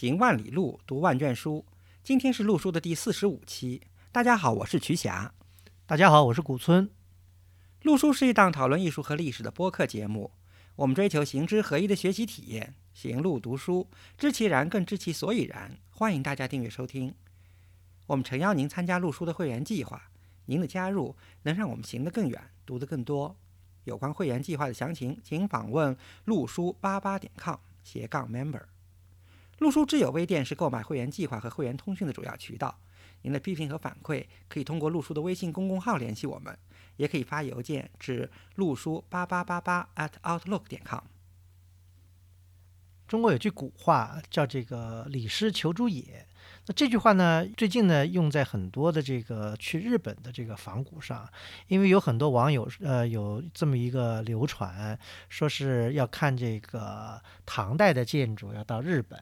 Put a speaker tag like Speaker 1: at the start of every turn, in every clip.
Speaker 1: 行万里路，读万卷书。今天是陆书的第四十五期。大家好，我是瞿霞。
Speaker 2: 大家好，我是古村。
Speaker 1: 陆书是一档讨论艺术和历史的播客节目。我们追求行知合一的学习体验，行路读书，知其然更知其所以然。欢迎大家订阅收听。我们诚邀您参加陆书的会员计划。您的加入能让我们行得更远，读得更多。有关会员计划的详情，请访问陆书八八点 com 斜杠 member。陆书知友微店是购买会员计划和会员通讯的主要渠道。您的批评和反馈可以通过陆书的微信公共号联系我们，也可以发邮件至陆书八八八八 at outlook 点 com。
Speaker 2: 中国有句古话叫“这个李师求诸野”。那这句话呢，最近呢用在很多的这个去日本的这个仿古上，因为有很多网友呃有这么一个流传，说是要看这个唐代的建筑要到日本，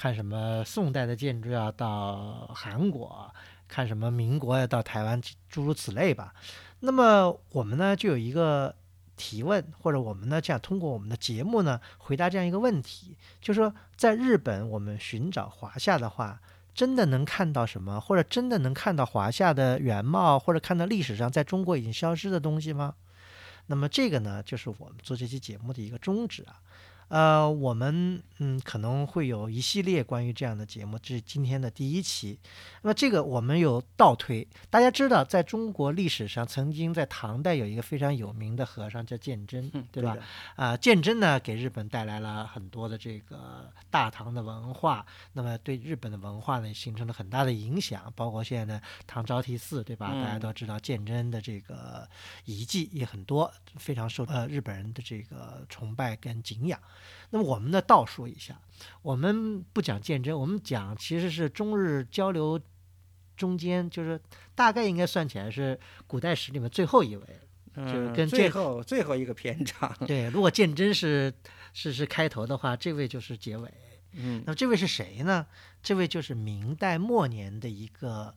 Speaker 2: 看什么宋代的建筑要到韩国，看什么民国要到台湾，诸如此类吧。那么我们呢就有一个提问，或者我们呢这样通过我们的节目呢回答这样一个问题，就是说在日本我们寻找华夏的话。真的能看到什么，或者真的能看到华夏的原貌，或者看到历史上在中国已经消失的东西吗？那么这个呢，就是我们做这期节目的一个宗旨啊。呃，我们嗯可能会有一系列关于这样的节目，这是今天的第一期。那么这个我们有倒推，大家知道，在中国历史上，曾经在唐代有一个非常有名的和尚叫鉴真，对吧？啊，鉴真呢给日本带来了很多的这个大唐的文化，那么对日本的文化呢形成了很大的影响，包括现在的唐招提寺，对吧？大家都知道鉴真的这个遗迹也很多，非常受呃日本人的这个崇拜跟敬仰。那么我们呢倒数一下，我们不讲鉴真，我们讲其实是中日交流中间，就是大概应该算起来是古代史里面最后一位，就是跟
Speaker 1: 最后最后一个篇章。
Speaker 2: 对，如果鉴真是是是开头的话，这位就是结尾。
Speaker 1: 嗯，
Speaker 2: 那么这位是谁呢？这位就是明代末年的一个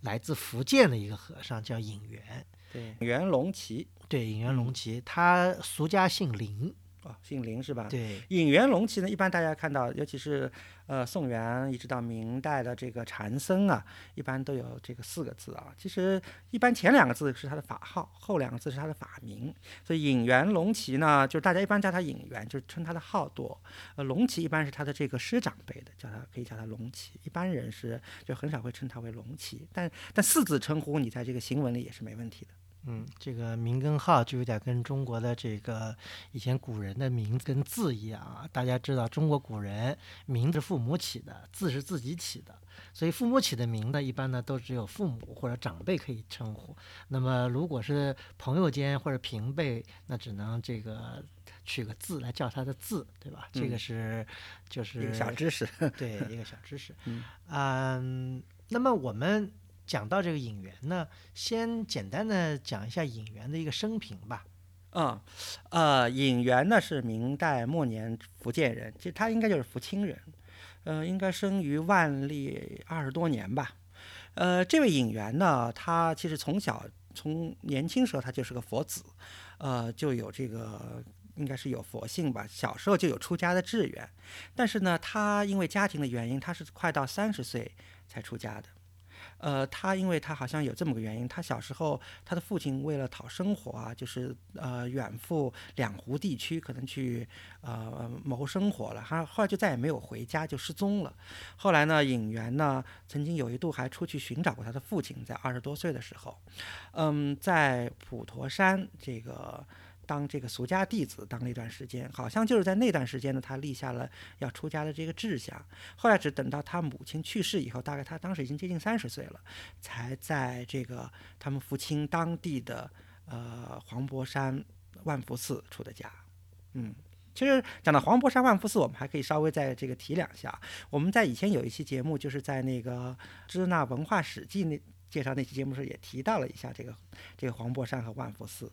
Speaker 2: 来自福建的一个和尚，叫尹元。
Speaker 1: 对，尹元龙旗。
Speaker 2: 对，尹元龙旗，他俗家姓林。
Speaker 1: 哦，姓林是吧？
Speaker 2: 对，
Speaker 1: 引元龙旗呢，一般大家看到，尤其是呃宋元一直到明代的这个禅僧啊，一般都有这个四个字啊。其实一般前两个字是他的法号，后两个字是他的法名。所以引元龙旗呢，就是大家一般叫他引元，就是称他的号多。呃，龙旗一般是他的这个师长辈的，叫他可以叫他龙旗。一般人是就很少会称他为龙旗，但但四字称呼你在这个行文里也是没问题的。
Speaker 2: 嗯，这个名跟号就有点跟中国的这个以前古人的名字跟字一样啊。大家知道，中国古人名字父母起的，字是自己起的，所以父母起的名呢，一般呢都只有父母或者长辈可以称呼。那么如果是朋友间或者平辈，那只能这个取个字来叫他的字，对吧？这个是就是
Speaker 1: 一个小知识，
Speaker 2: 对，一个小知识。嗯，那么我们。讲到这个尹元呢，先简单的讲一下尹元的一个生平吧。
Speaker 1: 嗯，呃，尹元呢是明代末年福建人，其实他应该就是福清人，呃，应该生于万历二十多年吧。呃，这位尹元呢，他其实从小从年轻时候他就是个佛子，呃，就有这个应该是有佛性吧，小时候就有出家的志愿，但是呢，他因为家庭的原因，他是快到三十岁才出家的。呃，他因为他好像有这么个原因，他小时候他的父亲为了讨生活啊，就是呃远赴两湖地区，可能去呃谋生活了，他后来就再也没有回家，就失踪了。后来呢，尹元呢曾经有一度还出去寻找过他的父亲，在二十多岁的时候，嗯，在普陀山这个。当这个俗家弟子当了一段时间，好像就是在那段时间呢，他立下了要出家的这个志向。后来只等到他母亲去世以后，大概他当时已经接近三十岁了，才在这个他们福清当地的呃黄柏山万福寺出的家。嗯，其实讲到黄柏山万福寺，我们还可以稍微再这个提两下。我们在以前有一期节目，就是在那个《支那文化史记》那介绍那期节目时，也提到了一下这个这个黄柏山和万福寺。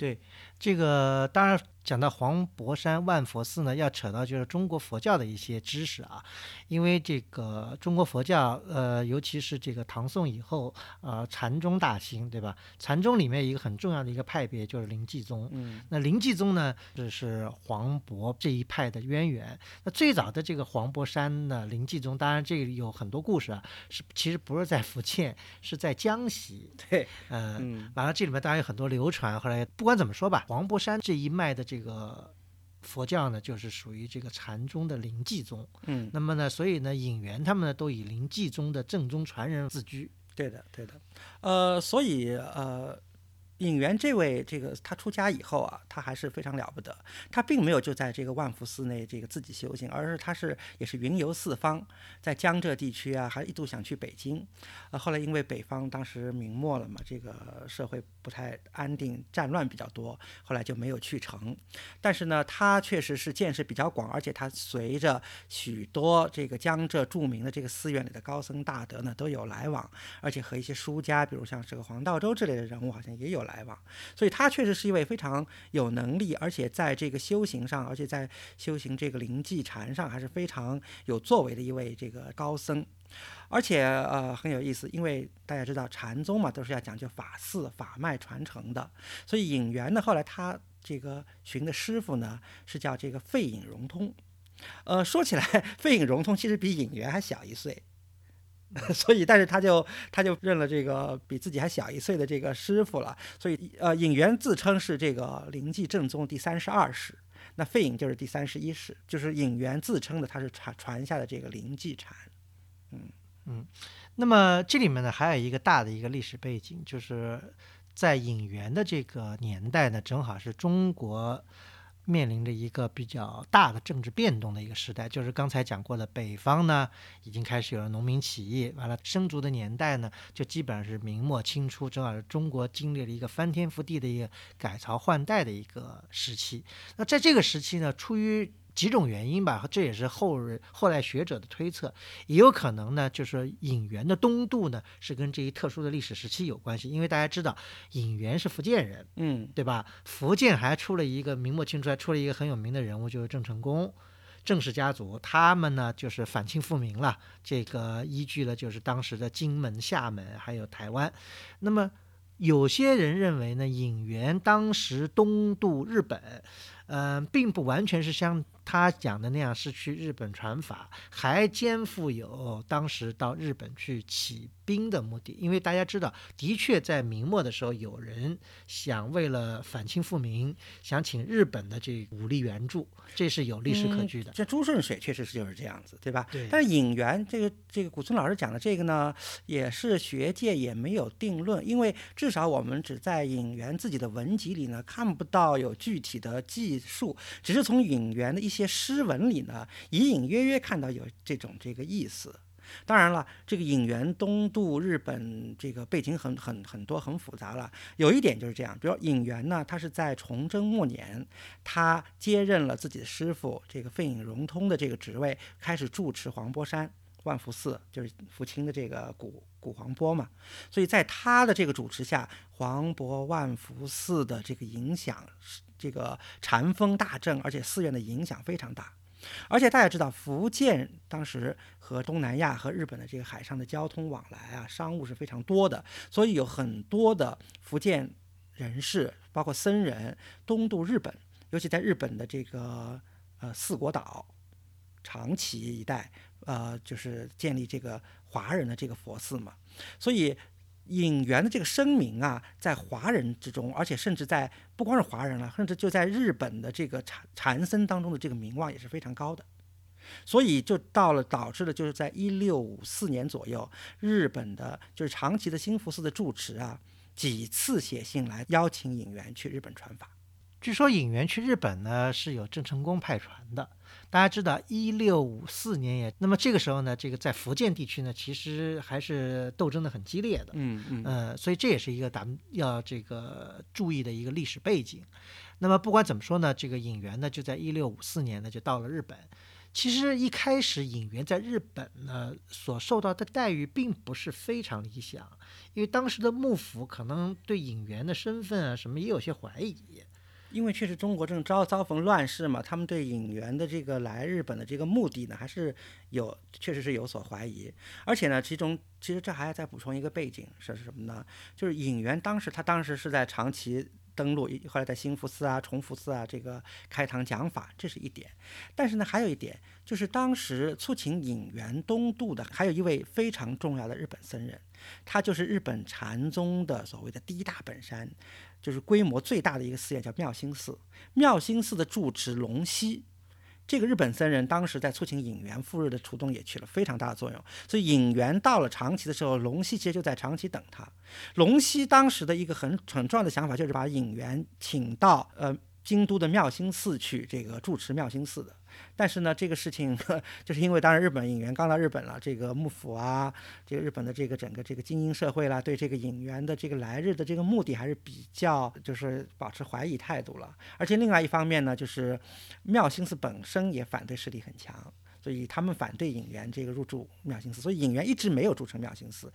Speaker 2: 对，这个当然讲到黄柏山万佛寺呢，要扯到就是中国佛教的一些知识啊，因为这个中国佛教，呃，尤其是这个唐宋以后，呃，禅宗大兴，对吧？禅宗里面一个很重要的一个派别就是临济宗，
Speaker 1: 嗯
Speaker 2: 那临济宗呢，这是黄渤这一派的渊源。那最早的这个黄柏山呢，临济宗，当然这个有很多故事啊，是其实不是在福建，是在江西。
Speaker 1: 对，
Speaker 2: 呃，
Speaker 1: 嗯
Speaker 2: 完了这里面当然有很多流传。后来不管怎么说吧，黄柏山这一脉的这个佛教呢，就是属于这个禅宗的临济宗。
Speaker 1: 嗯，
Speaker 2: 那么呢，所以呢，引元他们呢都以临济宗的正宗传人自居。
Speaker 1: 对的，对的，呃，所以呃，尹元这位这个他出家以后啊，他还是非常了不得。他并没有就在这个万福寺内这个自己修行，而是他是也是云游四方，在江浙地区啊，还一度想去北京。呃，后来因为北方当时明末了嘛，这个社会不太安定，战乱比较多，后来就没有去成。但是呢，他确实是见识比较广，而且他随着许多这个江浙著名的这个寺院里的高僧大德呢都有来往，而且和一些书家，比如像这个黄道周之类的人物，好像也有来来往。所以他确实是一位非常有能力，而且在这个修行上，而且在修行这个灵济禅上，还是非常有作为的一位这个高僧。而且呃很有意思，因为大家知道禅宗嘛，都是要讲究法寺法脉传承的，所以隐元呢，后来他这个寻的师傅呢是叫这个费隐融通。呃，说起来，费隐融通其实比隐元还小一岁，所以但是他就他就认了这个比自己还小一岁的这个师傅了。所以呃，隐元自称是这个灵济正宗第三十二世，那费隐就是第三十一世，就是隐元自称的他是传传下的这个灵济禅。
Speaker 2: 嗯嗯那么这里面呢，还有一个大的一个历史背景，就是在隐元的这个年代呢，正好是中国面临着一个比较大的政治变动的一个时代。就是刚才讲过的，北方呢已经开始有了农民起义，完了生卒的年代呢，就基本上是明末清初，正好是中国经历了一个翻天覆地的一个改朝换代的一个时期。那在这个时期呢，出于几种原因吧，这也是后人后来学者的推测，也有可能呢，就是隐元的东渡呢是跟这一特殊的历史时期有关系，因为大家知道隐元是福建人，
Speaker 1: 嗯
Speaker 2: 对吧？福建还出了一个明末清初还出了一个很有名的人物，就是郑成功。郑氏家族，他们呢就是反清复明了，这个依据了就是当时的金门、厦门还有台湾。那么有些人认为呢，引元当时东渡日本，呃，并不完全是像他讲的那样是去日本传法，还肩负有当时到日本去起兵的目的。因为大家知道，的确在明末的时候，有人想为了反清复明，想请日本的这武力援助，这是有历史可据的。
Speaker 1: 这朱顺水确实是就是这样子，对吧？
Speaker 2: 对
Speaker 1: 但是隐元这个这个古村老师讲的这个呢，也是学界也没有定论，因为至少我们只在隐元自己的文集里呢看不到有具体的记述，只是从隐元的一一些诗文里呢隐隐约约看到有这种这个意思。当然了，这个隐元东渡日本，这个背景很很很多很复杂了。有一点就是这样，比如隐元呢，他是在崇祯末年，他接任了自己的师傅这个费隐荣通的这个职位，开始住持黄波山万福寺，就是福清的这个古古黄波嘛。所以在他的这个主持下，黄渤万福寺的这个影响，这个禅风大振，而且寺院的影响非常大。而且大家知道，福建当时和东南亚和日本的这个海上的交通往来啊，商务是非常多的，所以有很多的福建人士，包括僧人东渡日本，尤其在日本的这个呃四国岛、长崎一带，呃，就是建立这个华人的这个佛寺嘛，所以。影元的这个声名啊，在华人之中，而且甚至在不光是华人了，甚至就在日本的这个禅禅僧当中的这个名望也是非常高的。所以就到了导致了，就是在一六五四年左右，日本的就是长崎的新福寺的住持啊，几次写信来邀请影元去日本传法。
Speaker 2: 据说引援去日本呢是有郑成功派船的。大家知道，一六五四年也，那么这个时候呢，这个在福建地区呢，其实还是斗争的很激烈的。
Speaker 1: 嗯嗯
Speaker 2: 呃，所以这也是一个咱们要这个注意的一个历史背景。那么不管怎么说呢，这个引援呢就在一六五四年呢就到了日本。其实一开始引援在日本呢所受到的待遇并不是非常理想，因为当时的幕府可能对引援的身份啊什么也有些怀疑。
Speaker 1: 因为确实中国正遭遭逢乱世嘛，他们对尹元的这个来日本的这个目的呢，还是有确实是有所怀疑。而且呢，其中其实这还要再补充一个背景是什么呢？就是尹元当时他当时是在长崎。登陆，后来在兴福寺啊、崇福寺啊，这个开堂讲法，这是一点。但是呢，还有一点，就是当时促请引元东渡的，还有一位非常重要的日本僧人，他就是日本禅宗的所谓的第一大本山，就是规模最大的一个寺院，叫妙心寺。妙心寺的住持龙溪。这个日本僧人当时在促请引元赴日的途中也起了非常大的作用，所以引元到了长崎的时候，龙溪其实就在长崎等他。龙溪当时的一个很很重要的想法就是把引元请到呃京都的妙心寺去这个住持妙心寺的。但是呢，这个事情 就是因为当然日本演员刚到日本了，这个幕府啊，这个日本的这个整个这个精英社会啦，对这个演员的这个来日的这个目的还是比较就是保持怀疑态度了。而且另外一方面呢，就是妙心寺本身也反对势力很强，所以他们反对引援这个入住妙心寺，所以引援一直没有住成妙心寺。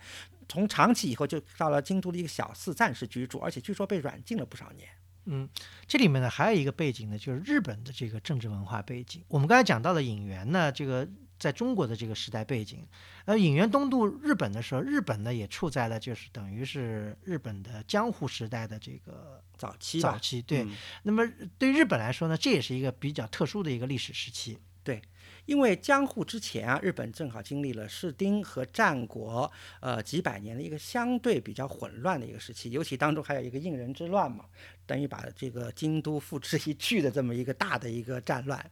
Speaker 1: 从长期以后就到了京都的一个小寺暂时居住，而且据说被软禁了不少年。
Speaker 2: 嗯，这里面呢还有一个背景呢，就是日本的这个政治文化背景。我们刚才讲到的引援呢，这个在中国的这个时代背景，呃，引援东渡日本的时候，日本呢也处在了就是等于是日本的江户时代的这个
Speaker 1: 早期。
Speaker 2: 早期对，那么对日本来说呢，这也是一个比较特殊的一个历史时期。
Speaker 1: 对。因为江户之前啊，日本正好经历了室町和战国，呃几百年的一个相对比较混乱的一个时期，尤其当中还有一个应人之乱嘛，等于把这个京都付之一炬的这么一个大的一个战乱，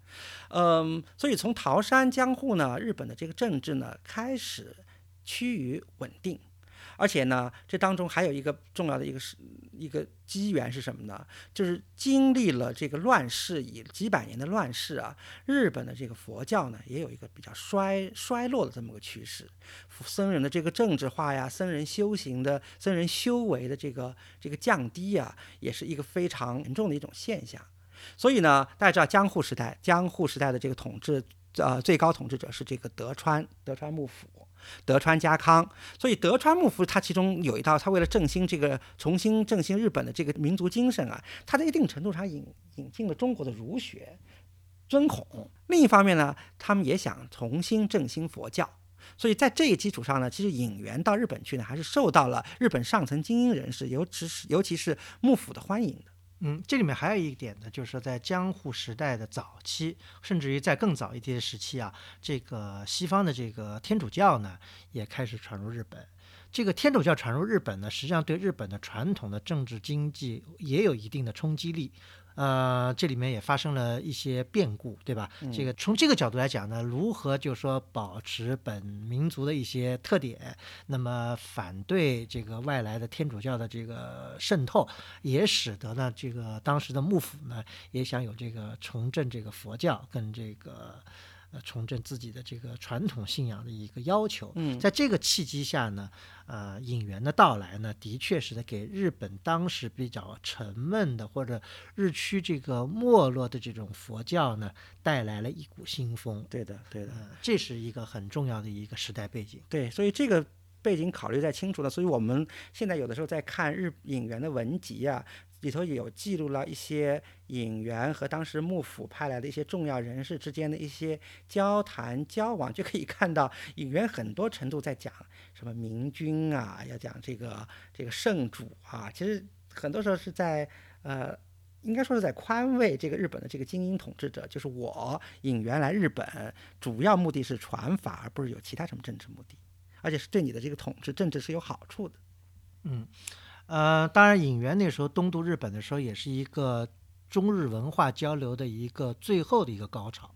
Speaker 1: 嗯，所以从桃山江户呢，日本的这个政治呢开始趋于稳定。而且呢，这当中还有一个重要的一个是一个机缘是什么呢？就是经历了这个乱世以几百年的乱世啊，日本的这个佛教呢也有一个比较衰衰落的这么个趋势，僧人的这个政治化呀，僧人修行的僧人修为的这个这个降低啊，也是一个非常严重的一种现象。所以呢，大家知道江户时代，江户时代的这个统治呃最高统治者是这个德川德川幕府。德川家康，所以德川幕府他其中有一套，他为了振兴这个重新振兴日本的这个民族精神啊，他在一定程度上引引进了中国的儒学、尊孔。另一方面呢，他们也想重新振兴佛教，所以在这一基础上呢，其实引援到日本去呢，还是受到了日本上层精英人士，尤其是尤其是幕府的欢迎的。
Speaker 2: 嗯，这里面还有一点呢，就是说在江户时代的早期，甚至于在更早一些时期啊，这个西方的这个天主教呢也开始传入日本。这个天主教传入日本呢，实际上对日本的传统的政治经济也有一定的冲击力。呃，这里面也发生了一些变故，对吧？这个从这个角度来讲呢，如何就是说保持本民族的一些特点，那么反对这个外来的天主教的这个渗透，也使得呢，这个当时的幕府呢也想有这个重振这个佛教跟这个。重振自己的这个传统信仰的一个要求，
Speaker 1: 嗯，
Speaker 2: 在这个契机下呢，呃，引援的到来呢，的确是在给日本当时比较沉闷的或者日趋这个没落的这种佛教呢，带来了一股新风。
Speaker 1: 对的，对的，
Speaker 2: 这是一个很重要的一个时代背景。
Speaker 1: 对，所以这个背景考虑在清楚了，所以我们现在有的时候在看日引援的文集啊。里头有记录了一些引援和当时幕府派来的一些重要人士之间的一些交谈交往，就可以看到引援很多程度在讲什么明君啊，要讲这个这个圣主啊，其实很多时候是在呃，应该说是在宽慰这个日本的这个精英统治者，就是我引援来日本，主要目的是传法，而不是有其他什么政治目的，而且是对你的这个统治政治是有好处的，
Speaker 2: 嗯。呃，当然，尹元那时候东渡日本的时候，也是一个中日文化交流的一个最后的一个高潮，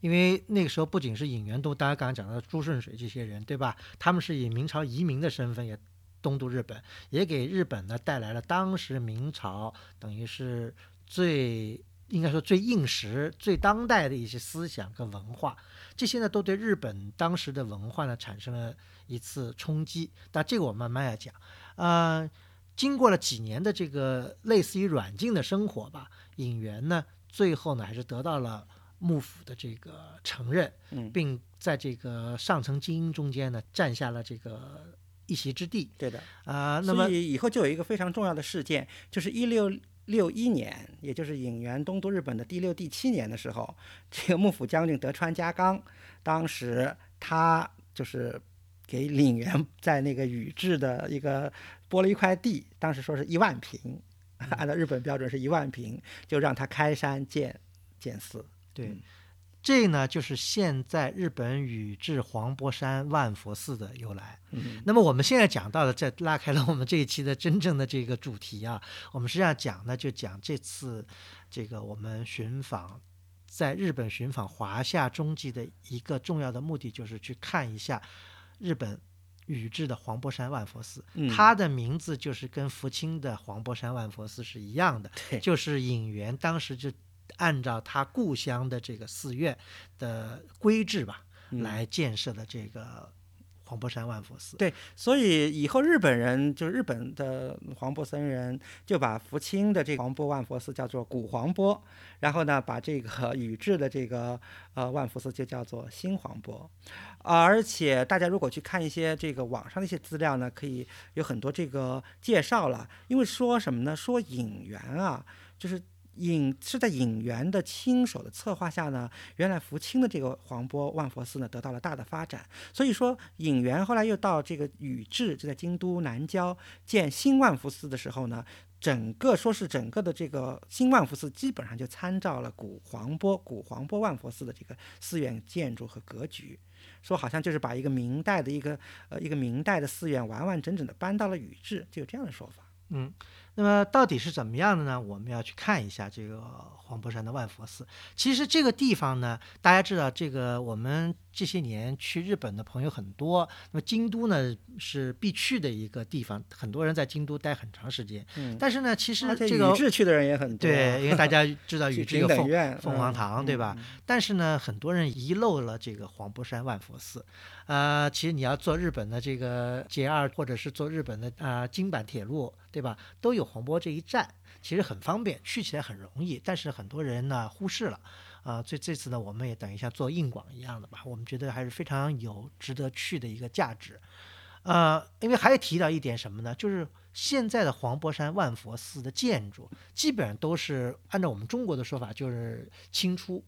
Speaker 2: 因为那个时候不仅是尹元东，大家刚刚讲到朱顺水这些人，对吧？他们是以明朝移民的身份也东渡日本，也给日本呢带来了当时明朝等于是最应该说最应时、最当代的一些思想跟文化，这些呢都对日本当时的文化呢产生了一次冲击。但这个我慢慢要讲，啊。经过了几年的这个类似于软禁的生活吧，尹元呢，最后呢还是得到了幕府的这个承认，并在这个上层精英中间呢占下了这个一席之地。
Speaker 1: 对的
Speaker 2: 啊，那么
Speaker 1: 以后就有一个非常重要的事件，就是一六六一年，也就是引援东渡日本的第六、第七年的时候，这个幕府将军德川家纲，当时他就是给领员在那个宇治的一个拨了一块地，当时说是一万平，按照日本标准是一万平，就让他开山建建寺。
Speaker 2: 对
Speaker 1: 嗯，
Speaker 2: 这呢就是现在日本宇治黄柏山万佛寺的由来。
Speaker 1: 嗯
Speaker 2: 那么我们现在讲到的，这拉开了我们这一期的真正的这个主题啊。我们实际上讲呢，就讲这次这个我们寻访在日本寻访华夏中继的一个重要的目的，就是去看一下日本宇治的黄柏山万佛寺。
Speaker 1: 嗯
Speaker 2: 它的名字就是跟福清的黄柏山万佛寺是一样的，就是引元当时就按照他故乡的这个寺院的规制吧，
Speaker 1: 嗯
Speaker 2: 来建设的这个黄柏山万佛寺。
Speaker 1: 对，所以以后日本人就日本的黄檗僧人就把福清的这个黄檗万佛寺叫做古黄檗，然后呢，把这个 宇治的这个呃万佛寺就叫做新黄檗。而且大家如果去看一些这个网上的一些资料呢，可以有很多这个介绍了，因为说什么呢？说引元啊，就是。影是在引元的亲手的策划下呢，原来福清的这个黄檗万佛寺呢得到了大的发展，所以说，引元后来又到这个宇治，就在京都南郊建新万佛寺的时候呢，整个说是整个的这个新万佛寺基本上就参照了古黄波古黄波万佛寺的这个寺院建筑和格局，说好像就是把一个明代的一个呃一个明代的寺院完完整整的搬到了宇治，就有这样的说法。
Speaker 2: 嗯，那么到底是怎么样的呢？我们要去看一下这个黄柏山的万佛寺。其实这个地方呢，大家知道，这个我们这些年去日本的朋友很多，那么京都呢是必去的一个地方，很多人在京都待很长时间。
Speaker 1: 嗯，
Speaker 2: 但是呢，其实这个
Speaker 1: 宇治去的人也很多，
Speaker 2: 对，因为大家 知道宇治有凤凤凰
Speaker 1: 嗯
Speaker 2: 堂，对吧？？
Speaker 1: 嗯
Speaker 2: 但是呢，很多人遗漏了这个黄柏山万佛寺。呃，其实你要坐日本的这个 JR，或者是坐日本的啊、呃京阪铁路，对吧？都有黄柏这一站，其实很方便，去起来很容易。但是很多人呢忽视了。啊、所以这次呢，我们也等于像做硬广一样的吧，我们觉得还是非常有值得去的一个价值。呃，因为还提到一点什么呢？就是现在的黄柏山万佛寺的建筑，基本上都是按照我们中国的说法，就是清初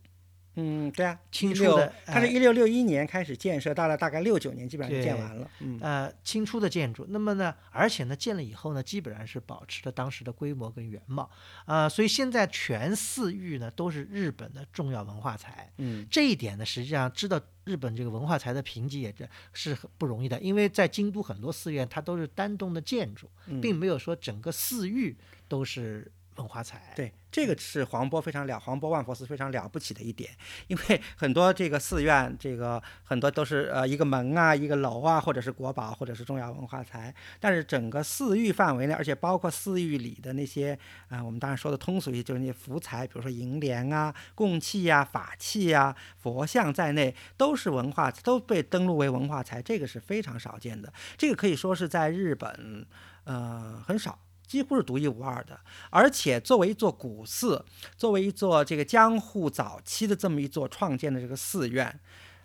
Speaker 1: 嗯，对啊，
Speaker 2: 清初的呃
Speaker 1: 它是一六六一年开始建设，到了大概六九年基本上就建完了。嗯，
Speaker 2: 呃清初的建筑。那么呢，而且呢，建了以后呢，基本上是保持了当时的规模跟原貌。呃，所以现在全寺域呢都是日本的重要文化财。
Speaker 1: 嗯，
Speaker 2: 这一点呢，实际上知道日本这个文化财的评级也是是很不容易的，因为在京都很多寺院它都是单栋的建筑，
Speaker 1: 嗯
Speaker 2: 并没有说整个寺域都是文化财。
Speaker 1: 对，这个是黄渤非常了，黄渤万佛寺非常了不起的一点，因为很多这个寺院，这个很多都是呃一个门啊，一个楼啊，或者是国宝，或者是重要文化财，但是整个寺域范围内，而且包括寺域里的那些啊、我们当然说的通俗一些，就是那些福财，比如说银联啊、供器呀、法器呀、佛像在内，都是文化，都被登录为文化财，这个是非常少见的，这个可以说是在日本，呃，很少。几乎是独一无二的，而且作为一座古寺，作为一座这个江户早期的这么一座创建的这个寺院，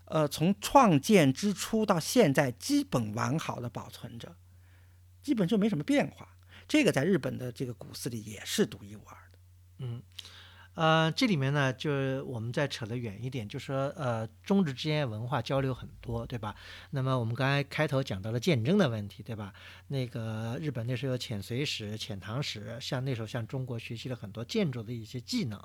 Speaker 1: 呃，从创建之初到现在，基本完好的保存着，基本就没什么变化。这个在日本的这个古寺里也是独一无二的。
Speaker 2: 嗯，呃，这里面呢，就是我们再扯得远一点，就说呃，中日之间文化交流很多，对吧？那么我们刚才开头讲到了鉴真的问题，对吧？那个日本那时候有遣隋使、遣唐使，像那时候向中国学习了很多建筑的一些技能。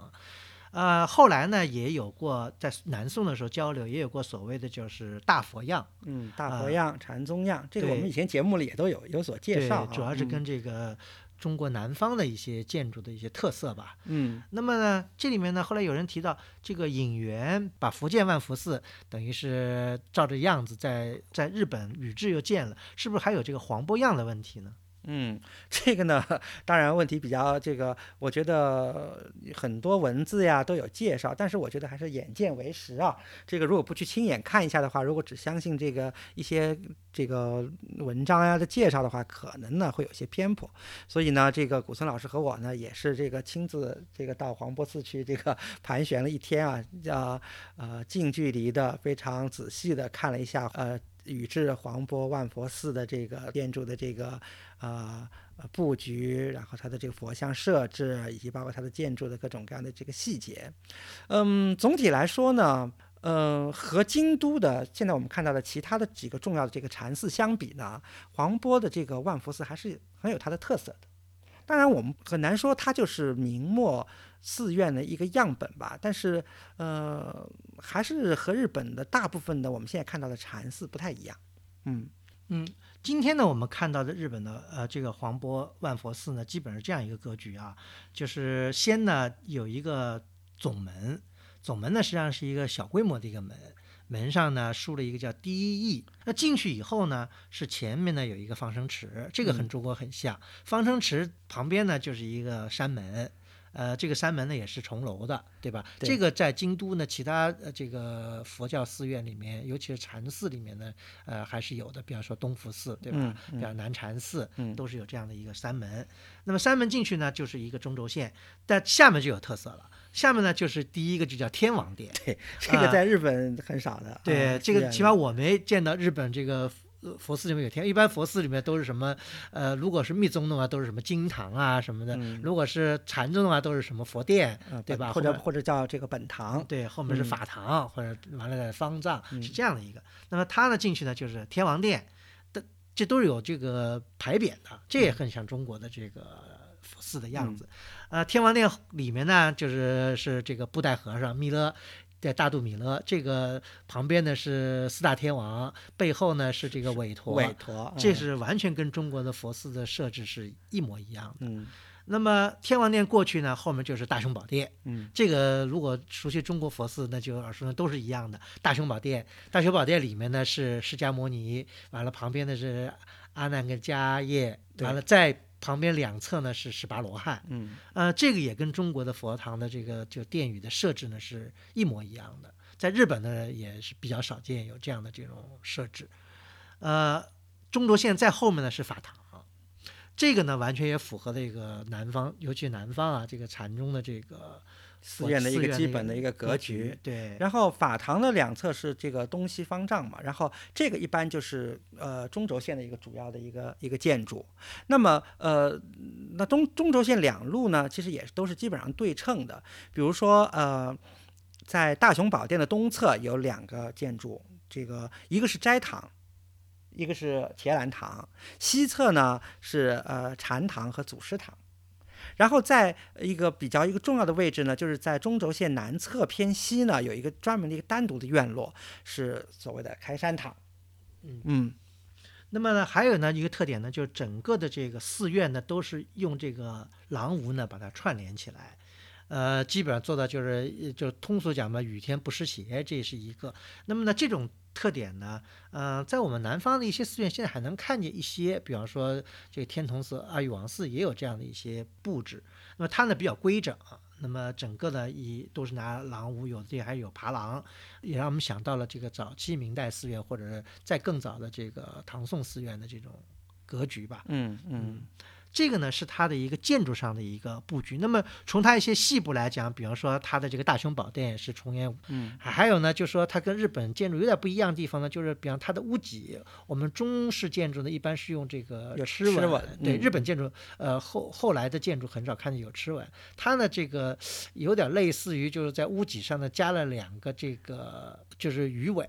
Speaker 2: 呃，后来呢，也有过在南宋的时候交流，也有过所谓的就是大佛样，
Speaker 1: 嗯，大佛
Speaker 2: 啊
Speaker 1: 样、禅宗样，这个我们以前节目里也都有有所介绍啊。，
Speaker 2: 主要是
Speaker 1: 嗯
Speaker 2: 跟这个中国南方的一些建筑的一些特色吧。
Speaker 1: 嗯
Speaker 2: 那么呢，这里面呢，后来有人提到这个引援把福建万福寺等于是照着样子在在日本宇治又建了，是不是还有这个黄波样的问题呢？
Speaker 1: 嗯，这个呢，当然问题比较这个，我觉得很多文字呀都有介绍，但是我觉得还是眼见为实啊。这个如果不去亲眼看一下的话，如果只相信这个一些这个文章呀的介绍的话，可能呢会有些偏颇。所以呢，这个古村老师和我呢也是这个亲自这个到黄波寺去这个 盘旋了一天啊，呃呃近距离的非常仔细的看了一下呃宇治黄波万佛寺的这个建筑的这个呃布局，然后它的这个佛像设置，以及包括它的建筑的各种各样的这个细节。嗯，总体来说呢，嗯，和京都的现在我们看到的其他的几个重要的这个禅寺相比呢，黄波的这个万佛寺还是很有它的特色的。当然，我们很难说它就是明末寺院的一个样本吧，但是呃，还是和日本的大部分的我们现在看到的禅寺不太一样。嗯
Speaker 2: 嗯，今天呢，我们看到的日本的呃这个黄波万佛寺呢，基本是这样一个格局啊，就是先呢有一个总门，总门呢实际上是一个小规模的一个门。门上呢竖了一个叫第一义，那进去以后呢，是前面呢有一个放生池，这个和中国很像。放生池旁边呢就是一个山门，呃，这个山门呢也是重楼的，对吧？这个在京都呢，其他呃这个佛教寺院里面，尤其是禅寺里面呢，呃还是有的。比方说东福寺，对吧？比方南禅寺，都是有这样的一个山门。那么山门进去呢，就是一个中轴线，但下面就有特色了。下面呢，就是第一个就叫天王殿，
Speaker 1: 对，这个在日本很少的。
Speaker 2: 对，这个起码我没见到日本这个佛寺里面有天，一般佛寺里面都是什么？呃，如果是密宗的话，都是什么经堂啊什么的；如果是禅宗的话，都是什么佛殿，对吧？
Speaker 1: 或者或者叫这个本堂，
Speaker 2: 对，后面是法堂，或者完了方丈，是这样的一个。那么他呢进去呢，就是天王殿，的这都是有这个牌匾的，这也很像中国的这个佛寺的样子。呃，天王殿里面呢，就是是这个布袋和尚弥勒，在大肚弥勒，这个旁边呢是四大天王，背后呢是这个韦陀，
Speaker 1: 韦陀，
Speaker 2: 这是完全跟中国的佛寺的设置是一模一样的。
Speaker 1: 嗯，
Speaker 2: 那么天王殿过去呢，后面就是大雄宝殿。
Speaker 1: 嗯，
Speaker 2: 这个如果熟悉中国佛寺，那就耳熟能都是一样的。大雄宝殿，大雄宝殿里面呢是释迦牟尼，完了旁边的是阿难跟迦叶，完了再。旁边两侧呢是十八罗汉，
Speaker 1: 嗯，
Speaker 2: 呃，这个也跟中国的佛堂的这个就殿宇的设置呢是一模一样的，在日本呢也是比较少见有这样的这种设置，呃，中轴线在后面呢是法堂，这个呢完全也符合这个南方，尤其南方啊这个禅宗的这个。
Speaker 1: 寺院的一个基本的一
Speaker 2: 个
Speaker 1: 格局，
Speaker 2: 对。
Speaker 1: 然后法堂的两侧是这个东西方丈嘛，然后这个一般就是呃中轴线的一个主要的一个一个建筑。那么呃，那中中轴线两路呢，其实也都是基本上对称的。比如说呃，在大雄宝殿的东侧有两个建筑，这个一个是斋堂，一个是伽蓝堂，西侧呢是呃禅堂和祖师堂。然后在一个比较一个重要的位置呢，就是在中轴线南侧偏西呢，有一个专门的一个单独的院落，是所谓的开山堂。
Speaker 2: 嗯
Speaker 1: 嗯，
Speaker 2: 那么呢，还有呢一个特点呢，就是整个的这个寺院呢，都是用这个廊屋呢把它串联起来，呃，基本上做到就是就通俗讲嘛，雨天不湿鞋，这是一个。那么呢，这种。特点呢，呃，在我们南方的一些寺院，现在还能看见一些，比方说这个天童寺、阿育王寺也有这样的一些布置。那么它呢比较规整，那么整个呢以都是拿廊屋，有的还有爬廊，也让我们想到了这个早期明代寺院，或者是在更早的这个唐宋寺院的这种格局吧。
Speaker 1: 嗯嗯。
Speaker 2: 这个呢是它的一个建筑上的一个布局。那么从它一些细部来讲，比方说它的这个大雄宝殿是重檐，
Speaker 1: 嗯，
Speaker 2: 还有呢，就是说它跟日本建筑有点不一样的地方呢，就是比方它的屋脊，我们中式建筑呢一般是用这个
Speaker 1: 螭
Speaker 2: 吻，对，日本建筑，呃后后来的建筑很少看见有螭吻，它呢这个有点类似于就是在屋脊上呢加了两个这个就是鱼尾。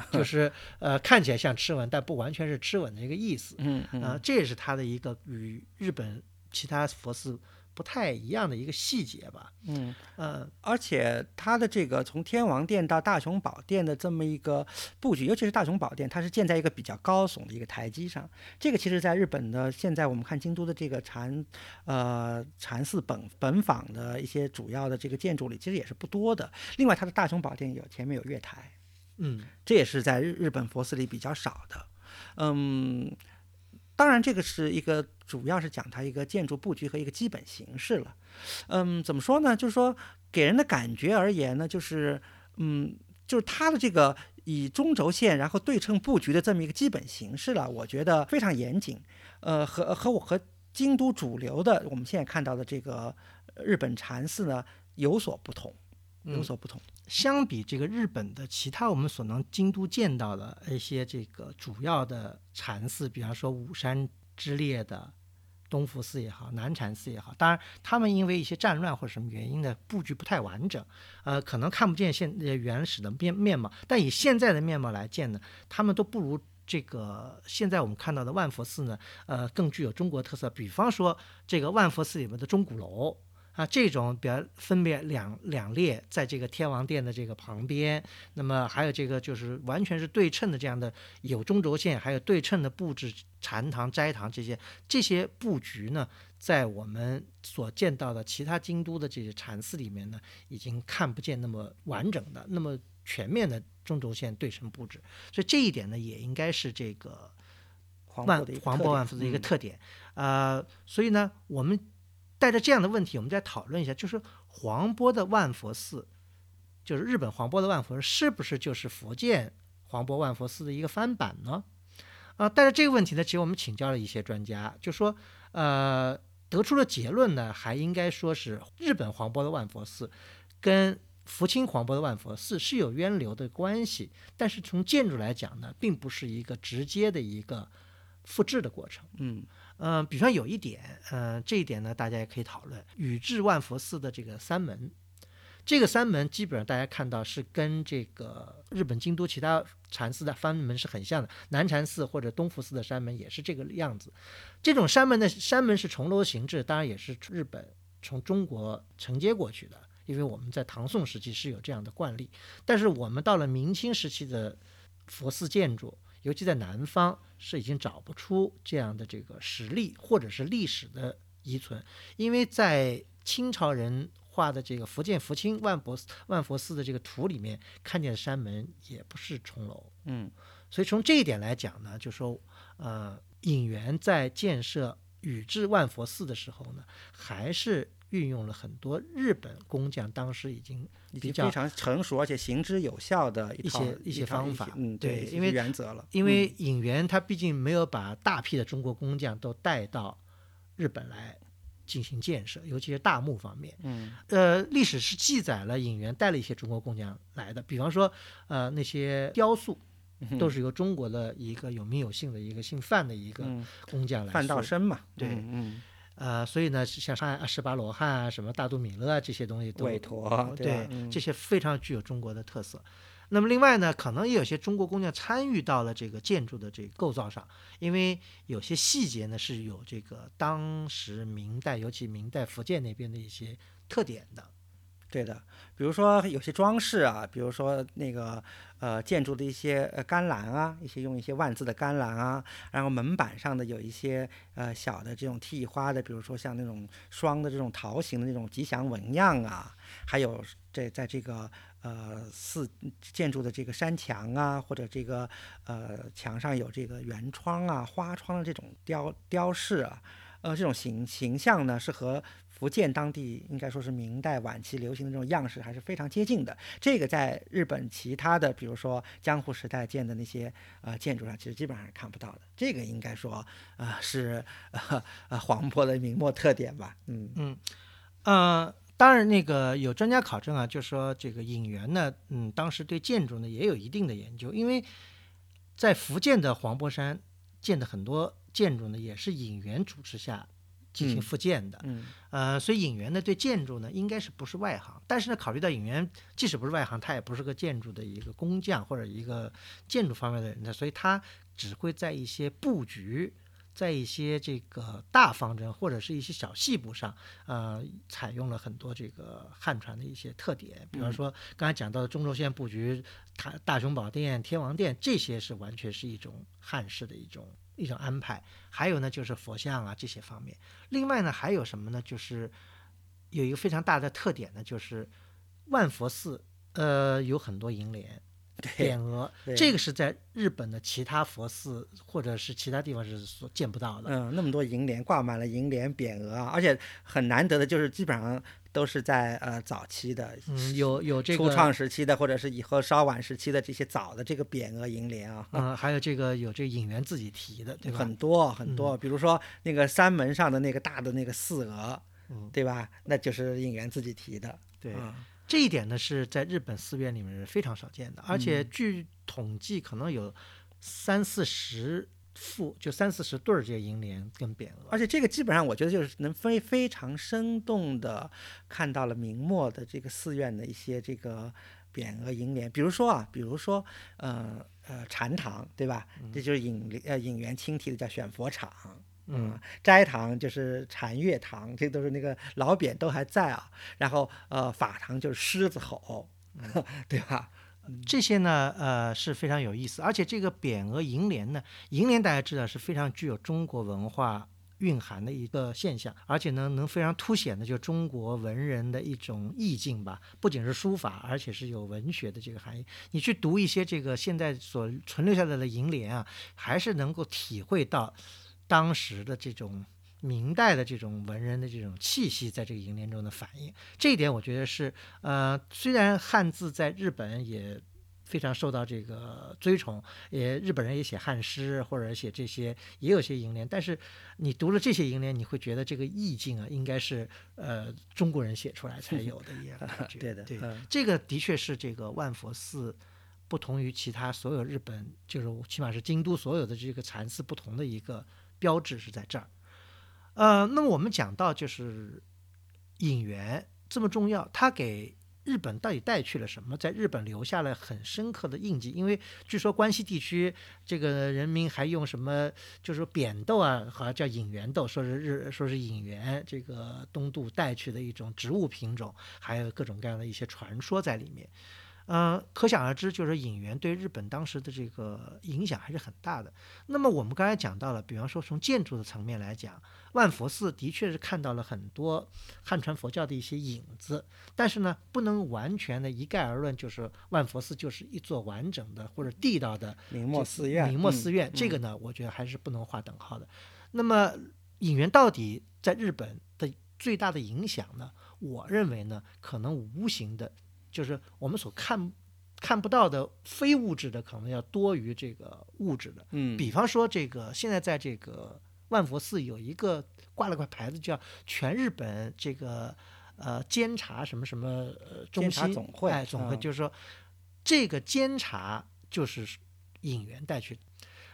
Speaker 2: 就是呃，看起来像吃吻，但不完全是吃吻的一个意思。
Speaker 1: 嗯
Speaker 2: 啊，这也是它的一个与日本其他佛寺不太一样的一个细节吧。
Speaker 1: 嗯
Speaker 2: 呃，
Speaker 1: 而且它的这个从天王殿到大雄宝殿的这么一个布局，尤其是大雄宝殿，它是建在一个比较高耸的一个台基上。这个其实在日本的现在我们看京都的这个禅呃禅寺本本坊的一些主要的这个建筑里，其实也是不多的。另外，它的大雄宝殿有前面有月台。
Speaker 2: 嗯，
Speaker 1: 这也是在日日本佛寺里比较少的，嗯，当然这个是一个主要是讲它一个建筑布局和一个基本形式了，嗯，怎么说呢？就是说给人的感觉而言呢，就是嗯，就是它的这个以中轴线然后对称布局的这么一个基本形式了，我觉得非常严谨，呃，和和我和京都主流的我们现在看到的这个日本禅寺呢有所不同。有所不同。
Speaker 2: 相比这个日本的其他我们所能京都见到的一些这个主要的禅寺，比方说五山之列的东福寺也好，南禅寺也好，当然他们因为一些战乱或者什么原因呢，布局不太完整，呃，可能看不见现呃原始的面面貌。但以现在的面貌来见呢，他们都不如这个现在我们看到的万佛寺呢，呃，更具有中国特色。比方说这个万佛寺里面的钟鼓楼。啊，这种比较分别两两列，在这个天王殿的这个旁边，那么还有这个就是完全是对称的这样的有中轴线，还有对称的布置禅堂、斋堂这些这些布局呢，在我们所见到的其他京都的这些禅寺里面呢，已经看不见那么完整的、那么全面的中轴线对称布置，所以这一点呢，也应该是这个万黄波万福的一个特点。呃，所以呢，我们。带着这样的问题，我们再讨论一下，就是黄波的万佛寺，就是日本黄波的万佛寺，是不是就是福建黄波万佛寺的一个翻版呢？啊，带着这个问题呢，其实我们请教了一些专家，就说，呃，得出了结论呢，还应该说是日本黄波的万佛寺跟福清黄波的万佛寺是有渊流的关系，但是从建筑来讲呢，并不是一个直接的一个复制的过程。
Speaker 1: 嗯。
Speaker 2: 嗯，比方有一点，嗯，这一点呢，大家也可以讨论。宇治万佛寺的这个三门，这个三门基本上大家看到是跟这个日本京都其他禅寺的山门是很像的。南禅寺或者东福寺的山门也是这个样子。这种山门的山门是重楼形制，当然也是日本从中国承接过去的，因为我们在唐宋时期是有这样的惯例。但是我们到了明清时期的佛寺建筑。尤其在南方是已经找不出这样的这个实力或者是历史的遗存，因为在清朝人画的这个福建福清万佛万佛寺的这个图里面看见的山门也不是重楼，
Speaker 1: 嗯，
Speaker 2: 所以从这一点来讲呢，就说呃隐元在建设宇治万佛寺的时候呢，还是。运用了很多日本工匠当时已经比较
Speaker 1: 非常成熟而且行之有效的
Speaker 2: 一些
Speaker 1: 一
Speaker 2: 些方法，
Speaker 1: 嗯，
Speaker 2: 对，因为
Speaker 1: 原则了。
Speaker 2: 因为影元他毕竟没有把大批的中国工匠都带到日本来进行建设，尤其是大木方面。
Speaker 1: 嗯，
Speaker 2: 呃，历史是记载了影元带了一些中国工匠来的，比方说，呃，那些雕塑都是由中国的一个有名有姓的一个姓范的一个工匠来。
Speaker 1: 范道生嘛，
Speaker 2: 对，
Speaker 1: 嗯。
Speaker 2: 呃，所以呢，像上海十八罗汉啊，什么大都米勒啊，这些东西都
Speaker 1: 委托，
Speaker 2: 对，这些非常具有中国的特色。那么另外呢，可能也有些中国工匠参与到了这个建筑的这个构造上，因为有些细节呢是有这个当时明代，尤其明代福建那边的一些特点的。
Speaker 1: 对的，比如说有些装饰啊，比如说那个呃建筑的一些呃干栏啊，一些用一些万字的干栏啊，然后门板上的有一些呃小的这种替花的，比如说像那种双的这种桃形的那种吉祥纹样啊，还有这在这个呃寺建筑的这个山墙啊，或者这个呃墙上有这个圆窗啊、花窗的这种雕雕饰啊，呃这种形形象呢是和。福建当地应该说是明代晚期流行的这种样式还是非常接近的。这个在日本其他的，比如说江户时代建的那些呃建筑上，其实基本上是看不到的。这个应该说呃是呃黄坡的明末特点吧？
Speaker 2: 嗯嗯呃，当然那个有专家考证啊，就说这个尹元呢，嗯，当时对建筑呢也有一定的研究，因为在福建的黄坡山建的很多建筑呢，也是尹元主持下。进行复建的，
Speaker 1: 嗯，
Speaker 2: 呃，所以尹元呢对建筑呢应该是不是外行，但是呢考虑到尹元即使不是外行，他也不是个建筑的一个工匠或者一个建筑方面的人呢，所以他只会在一些布局，在一些这个大方针或者是一些小细部上，呃，采用了很多这个汉传的一些特点，比方说刚才讲到的中轴线布局，大大雄宝殿、天王殿这些是完全是一种汉式的一种。一种安排，还有呢，就是佛像啊这些方面。另外呢，还有什么呢？就是有一个非常大的特点呢，就是万佛寺，呃，有很多楹联、匾额，这个是在日本的其他佛寺或者是其他地方是所见不到的。
Speaker 1: 嗯，那么多楹联，挂满了楹联、匾额啊，而且很难得的就是基本上。都是在呃早期的，
Speaker 2: 嗯，有有这个
Speaker 1: 初创时期的，或者是以后稍晚时期的这些早的这个匾额楹联啊，
Speaker 2: 嗯，还有这个有这个引员自己提的，对吧？
Speaker 1: 很多很多，比如说那个山门上的那个大的那个四额，对吧？那就是引员自己提的，
Speaker 2: 对。这一点呢是在日本寺院里面是非常少见的，而且据统计可能有三四十副，就三四十对儿这些楹联跟匾额。
Speaker 1: 而且这个基本上我觉得就是能非非常生动的看到了明末的这个寺院的一些这个匾额楹联，比如说啊，比如说呃呃禅堂对吧？这就是引呃引元清题的叫选佛场。嗯，斋堂就是禅悦堂，这都是那个老匾都还在啊。然后呃法堂就是狮子吼，对吧？
Speaker 2: 这些呢，呃是非常有意思，而且这个匾额楹联呢，楹联大家知道是非常具有中国文化蕴含的一个现象，而且呢能非常凸显的就中国文人的一种意境吧，不仅是书法，而且是有文学的这个含义。你去读一些这个现在所存留下来的楹联啊，还是能够体会到。当时的这种明代的这种文人的这种气息，在这个楹联中的反映，这一点我觉得是，呃，虽然汉字在日本也非常受到这个追崇，也日本人也写汉诗或者写这些，也有些楹联，但是你读了这些楹联，你会觉得这个意境啊，应该是呃中国人写出来才有的一样感觉。
Speaker 1: 对的，
Speaker 2: 对，这个的确是这个万佛寺不同于其他所有日本，就是起码是京都所有的这个禅寺不同的一个。标志是在这儿，呃，那么我们讲到就是引援这么重要，它给日本到底带去了什么？在日本留下了很深刻的印记。因为据说关西地区这个人民还用什么，就是扁豆啊，好像叫引援豆，说是日说是引援这个东渡带去的一种植物品种，还有各种各样的一些传说在里面。嗯，可想而知，就是引援对日本当时的这个影响还是很大的。那么我们刚才讲到了，比方说从建筑的层面来讲，万佛寺的确是看到了很多汉传佛教的一些影子，但是呢，不能完全的一概而论，就是万佛寺就是一座完整的或者地道的
Speaker 1: 明末寺院。
Speaker 2: 明末寺院这个呢，我觉得还是不能划等号的。那么引援到底在日本的最大的影响呢？我认为呢，可能无形的。就是我们所看看不到的非物质的，可能要多于这个物质的。
Speaker 1: 嗯，
Speaker 2: 比方说这个现在在这个万佛寺有一个挂了块牌子，叫全日本这个呃监察什么什么呃中心
Speaker 1: 总会，
Speaker 2: 哎总会，就是说这个监察就是引援带去的。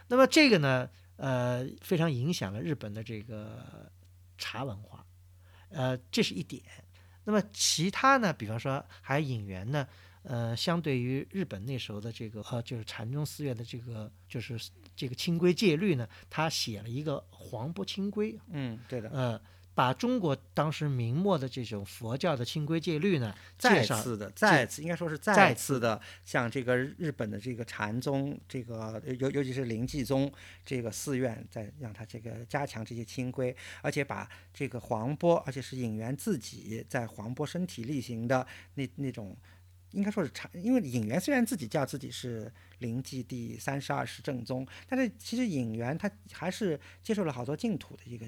Speaker 2: 那么这个呢，呃，非常影响了日本的这个茶文化，呃，这是一点。那么其他呢？比方说还引援呢，呃，相对于日本那时候的这个呃，就是禅宗寺院的这个就是这个清规戒律呢，他写了一个黄不清规。
Speaker 1: 嗯，对的，
Speaker 2: 呃。把中国当时明末的这种佛教的清规戒律呢，
Speaker 1: 再次的再次应该说是再次的向这个日本的这个禅宗，这个尤尤其是临济宗这个寺院，在让他这个加强这些清规，而且把这个黄波，而且是引元自己在黄波身体力行的那那种，应该说是禅，因为引元虽然自己叫自己是临济第三十二世正宗，但是其实引元他还是接受了好多净土的一个。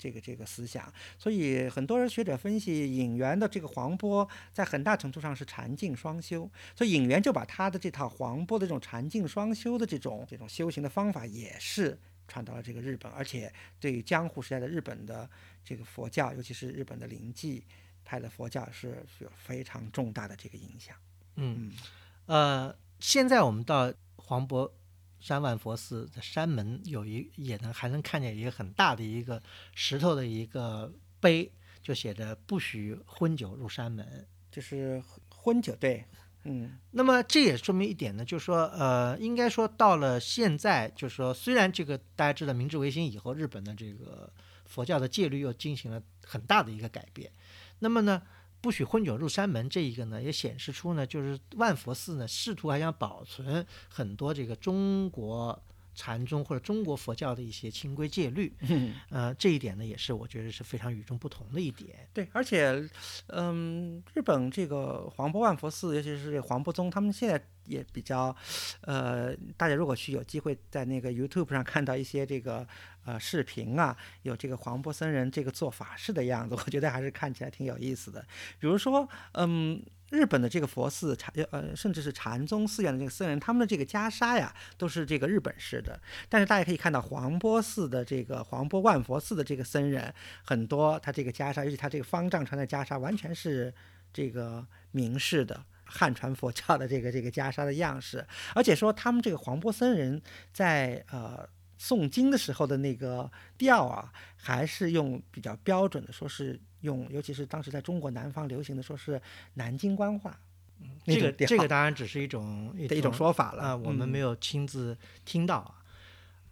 Speaker 1: 这个这个思想，所以很多人学者分析隐元的这个黄波，在很大程度上是禅净双修，所以隐元就把他的这套黄波的这种禅净双修的这种这种修行的方法，也是传到了这个日本，而且对江户时代的日本的这个佛教，尤其是日本的灵济派的佛教，是有非常重大的这个影响。
Speaker 2: 嗯，呃，现在我们到黄波。山万佛寺的山门有一也能还能看见一个很大的一个石头的一个碑，就写着“不许荤酒入山门”，
Speaker 1: 就是荤酒对，嗯。
Speaker 2: 那么这也说明一点呢，就是说，呃，应该说到了现在，就是说，虽然这个大家知道明治维新以后，日本的这个佛教的戒律又进行了很大的一个改变，那么呢？不许混酒入山门，这一个呢，也显示出呢，就是万佛寺呢，试图还想保存很多这个中国禅宗或者中国佛教的一些清规戒律。
Speaker 1: 嗯，
Speaker 2: 呃，这一点呢，也是我觉得是非常与众不同的一点。
Speaker 1: 对，而且，嗯，日本这个黄波万佛寺，尤其是黄波宗，他们现在也比较，呃，大家如果去有机会在那个 YouTube 上看到一些这个。呃，视频啊，有这个黄波僧人这个做法事的样子，我觉得还是看起来挺有意思的。比如说，嗯，日本的这个佛寺禅，呃，甚至是禅宗寺院的这个僧人，他们的这个袈裟呀，都是这个日本式的。但是大家可以看到，黄波寺的这个黄波万佛寺的这个僧人，很多他这个袈裟，尤其他这个方丈穿的袈裟，完全是这个明式的汉传佛教的这个这个袈裟的样式，而且说他们这个黄波僧人在呃诵经的时候的那个调啊，还是用比较标准的，说是用，尤其是当时在中国南方流行的，说是南京官话。那
Speaker 2: 这个这个当然只是一种一
Speaker 1: 种说法
Speaker 2: 啊、
Speaker 1: 了。
Speaker 2: 我们
Speaker 1: 嗯
Speaker 2: 没有亲自听到啊。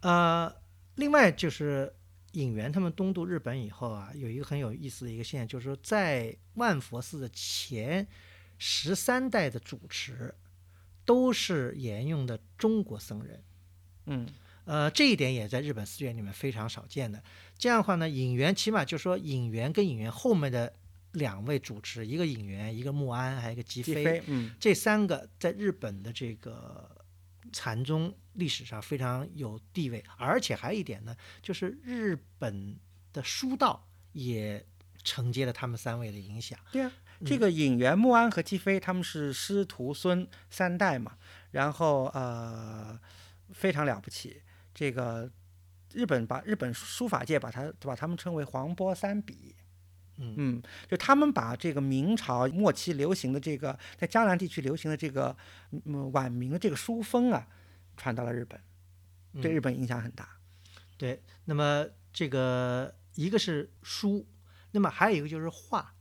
Speaker 2: 呃，另外就是引元他们东渡日本以后啊，有一个很有意思的一个现象，就是说在万佛寺的前十三代的主持都是沿用的中国僧人。
Speaker 1: 嗯
Speaker 2: 呃，这一点也在日本寺院里面非常少见的。这样的话呢，引元起码就说引元跟引元后面的两位主持，一个引元，一个木安，还有一个吉飞，这三个在日本的这个禅宗历史上非常有地位，而且还有一点呢，就是日本的书道也承接了他们三位的影响。
Speaker 1: 对啊，这个引元、木安和吉飞他们是师徒孙三代嘛，然后呃非常了不起。这个日本把日本书法界把它把他们称为黄波三笔。
Speaker 2: 嗯
Speaker 1: 就他们把这个明朝末期流行的这个在江南地区流行的这个嗯晚明的这个书风啊，传到了日本，对
Speaker 2: 嗯
Speaker 1: 日本影响很大。
Speaker 2: 对，那么这个一个是书，那么还有一个就是画。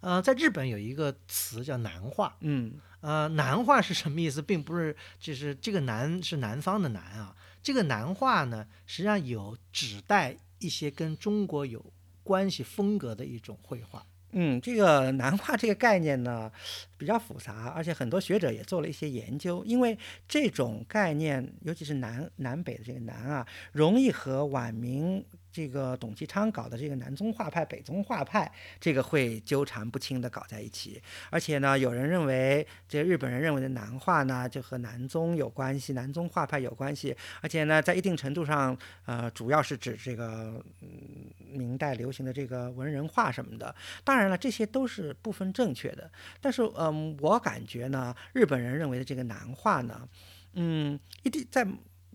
Speaker 2: 呃，在日本有一个词叫南画，
Speaker 1: 嗯
Speaker 2: 呃，南画是什么意思？并不是就是这个南是南方的南啊，这个南画呢，实际上有指代一些跟中国有关系风格的一种绘画。
Speaker 1: 嗯，这个南画这个概念呢比较复杂，而且很多学者也做了一些研究，因为这种概念，尤其是南南北的这个南啊，容易和晚明这个董其昌搞的这个南宗画派、北宗画派这个会纠缠不清的搞在一起。而且呢，有人认为这日本人认为的南画呢，就和南宗有关系，南宗画派有关系，而且呢，在一定程度上，呃，主要是指这个嗯明代流行的这个文人画什么的。当然了，这些都是部分正确的，但是嗯，我感觉呢，日本人认为的这个南画呢，嗯，一定在。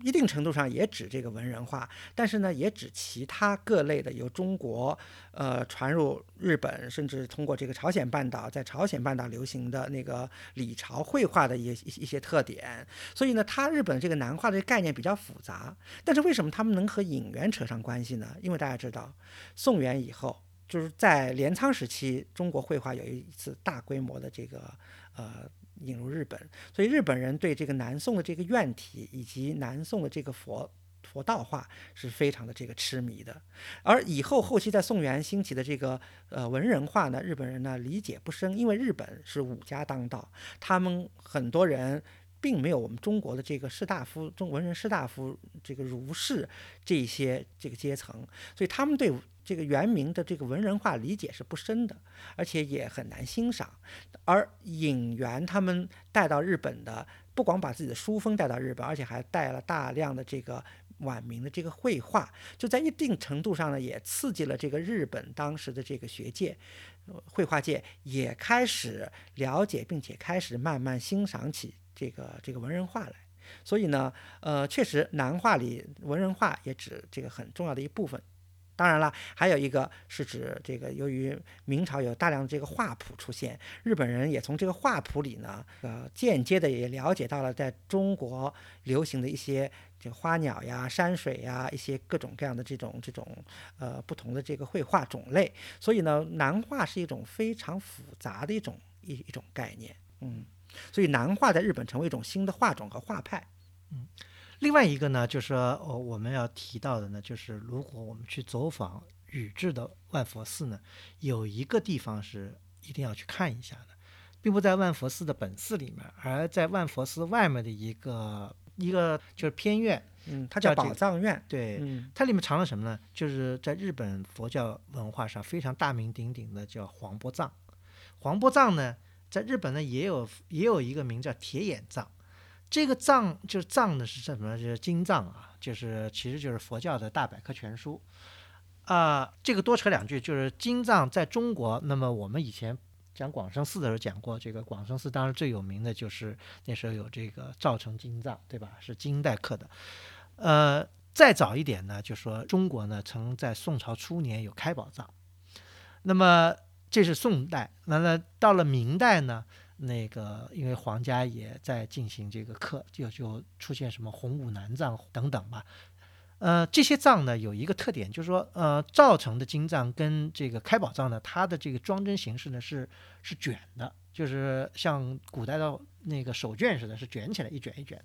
Speaker 1: 一定程度上也指这个文人画，但是呢，也指其他各类的由中国呃传入日本，甚至通过这个朝鲜半岛，在朝鲜半岛流行的那个李朝绘画的一一一些特点。所以呢，它日本这个南画的概念比较复杂。但是为什么他们能和影元扯上关系呢？因为大家知道，宋元以后，就是在镰仓时期，中国绘画有一次大规模的这个呃引入日本，所以日本人对这个南宋的这个院体以及南宋的这个佛。佛道画是非常的这个痴迷的，而以后后期在宋元兴起的这个呃文人画呢，日本人呢理解不深，因为日本是武家当道，他们很多人并没有我们中国的这个士大夫、中文人士大夫这个儒士这些这个阶层，所以他们对这个元明的这个文人画理解是不深的，而且也很难欣赏。而引元他们带到日本的，不光把自己的书风带到日本，而且还带了大量的这个晚明的这个绘画，就在一定程度上呢，也刺激了这个日本当时的这个学界、绘画界也开始了解，并且开始慢慢欣赏起这个这个文人画来。所以呢，呃，确实南画里文人画也指这个很重要的一部分。当然了，还有一个是指这个，由于明朝有大量的这个画谱出现，日本人也从这个画谱里呢，呃，间接的也了解到了在中国流行的一些这花鸟呀、山水呀，一些各种各样的这种这种呃不同的这个绘画种类。所以呢，南画是一种非常复杂的一种一一种概念，嗯，所以南画在日本成为一种新的画种和画派。
Speaker 2: 嗯另外一个呢，就是说，哦，我们要提到的呢，就是如果我们去走访宇治的万佛寺呢，有一个地方是一定要去看一下的，并不在万佛寺的本寺里面，而在万佛寺外面的一个一个就是偏院。
Speaker 1: 嗯，它叫宝藏院。
Speaker 2: 对，
Speaker 1: 嗯
Speaker 2: 它里面藏了什么呢？就是在日本佛教文化上非常大名鼎鼎的叫黄波藏。黄波藏呢，在日本呢也有也有一个名叫铁眼藏。这个藏就是藏的是什么？就是经藏啊，就是其实就是佛教的大百科全书。啊、这个多扯两句，就是经藏在中国，那么我们以前讲广生寺的时候讲过，这个广生寺当然最有名的就是那时候有这个造成经藏，对吧？是金代刻的。呃，再早一点呢，就说中国呢曾在宋朝初年有开宝藏，那么这是宋代。完了，到了明代呢，那个因为皇家也在进行这个刻，就就出现什么洪武南藏等等吧。呃，这些藏呢有一个特点，就是说，呃，造成的金藏跟这个开宝藏呢，它的这个装帧形式呢是是卷的，就是像古代的那个手卷似的，是卷起来一卷一卷。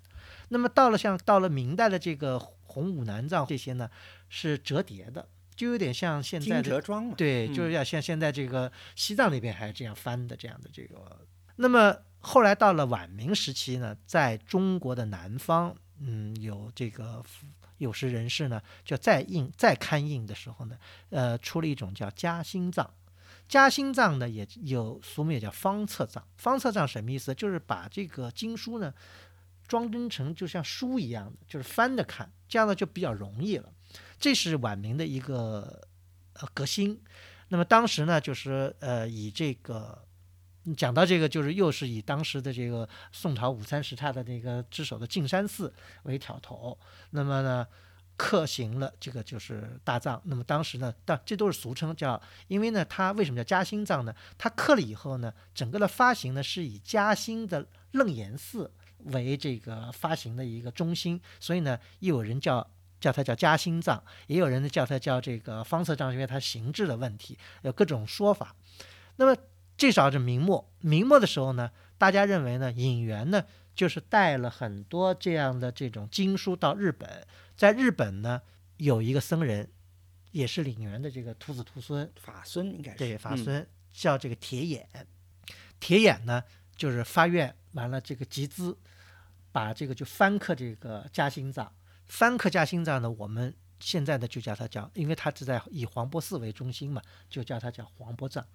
Speaker 2: 那么到了像到了明代的这个洪武南藏这些呢，是折叠的，就有点像现在的
Speaker 1: 折装嘛。
Speaker 2: 对，就是要像现在这个西藏那边还是这样翻的这样的这个。那么后来到了晚明时期呢，在中国的南方，嗯，有这个。有识人士呢，就再印再刊印的时候呢，呃，出了一种叫夹心藏。夹心藏呢，也有俗名也叫方册藏。方册藏什么意思？就是把这个经书呢装帧成就像书一样的，就是翻着看，这样呢就比较容易了。这是晚明的一个呃革新。那么当时呢，就是呃以这个。讲到这个，就是又是以当时的这个宋朝五三十差的那个之首的径山寺为挑头，那么呢，刻行了这个就是大藏。那么当时呢，但这都是俗称，叫因为呢，它为什么叫嘉兴藏呢？它刻了以后呢，整个的发行呢是以嘉兴的楞严寺为这个发行的一个中心，所以呢，又有人叫叫它叫嘉兴藏，也有人呢叫它叫这个方策藏，因为它形制的问题，有各种说法。那么。至少是明末，明末的时候呢，大家认为呢，隐元呢就是带了很多这样的这种经书到日本，在日本呢有一个僧人，也是领元的这个徒子徒孙，
Speaker 1: 法孙应该是
Speaker 2: 对法孙叫这个铁眼，铁眼呢就是发愿完了这个集资，把这个就翻刻这个嘉兴藏，翻刻嘉兴藏呢，我们现在呢就叫它叫，因为它是在以黄波寺为中心嘛，就叫它叫黄波藏。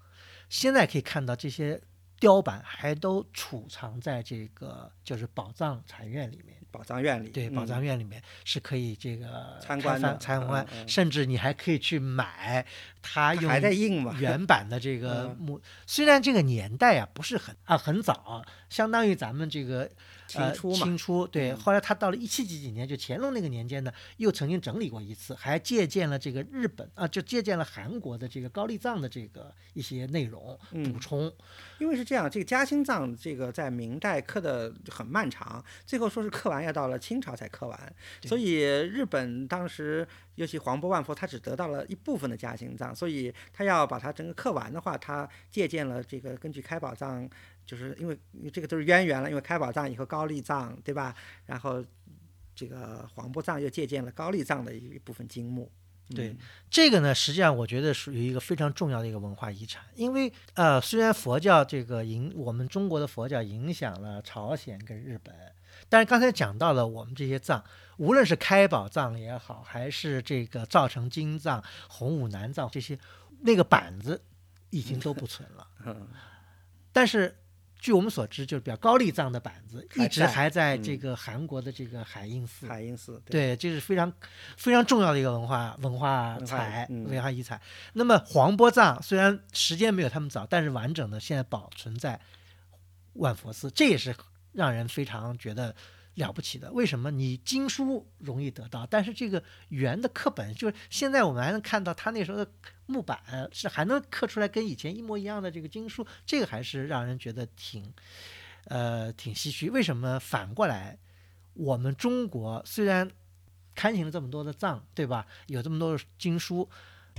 Speaker 2: 现在可以看到这些雕版还都储藏在这个就是宝藏禅院里面，
Speaker 1: 宝藏院里
Speaker 2: 对，宝藏院里面是可以这个
Speaker 1: 参观的，
Speaker 2: 参观，甚至你还可以去买它用
Speaker 1: 还在印嘛
Speaker 2: 原版的这个木，虽然这个年代啊不是很啊很早，相当于咱们这个。
Speaker 1: 清初
Speaker 2: 嘛，清初对，后来他到了一七几几年，就乾隆那个年间呢，又曾经整理过一次，还借鉴了这个日本啊，就借鉴了韩国的这个高丽藏的这个一些内容补充。
Speaker 1: 因为是这样，这个嘉兴藏这个在明代刻的很漫长，最后说是刻完要到了清朝才刻完，所以日本当时尤其黄波万佛，他只得到了一部分的嘉兴藏，所以他要把它整个刻完的话，他借鉴了这个根据开宝藏。就是因为这个都是渊源了，因为开宝藏以后高丽藏，对吧？然后这个黄波藏又借鉴了高丽藏的一部分经木。
Speaker 2: 对这个呢，实际上我觉得属于一个非常重要的一个文化遗产。因为呃，虽然佛教这个影我们中国的佛教影响了朝鲜跟日本，但是刚才讲到了我们这些藏，无论是开宝藏也好，还是这个造成金藏、洪武南藏这些，那个板子已经都不存了。嗯，但是。据我们所知，就是比较高丽藏的板子一直还在这个韩国的这个海印寺。
Speaker 1: 海印寺
Speaker 2: 对，这是非常非常重要的一个文化文化财文化遗产。那么黄波藏虽然时间没有他们早，但是完整的现在保存在万佛寺，这也是让人非常觉得。了不起的，为什么你经书容易得到，但是这个圆的刻本，就是现在我们还能看到他那时候的木板是还能刻出来跟以前一模一样的这个经书，这个还是让人觉得挺，呃，挺唏嘘。为什么反过来，我们中国虽然刊行了这么多的藏，对吧？有这么多的经书，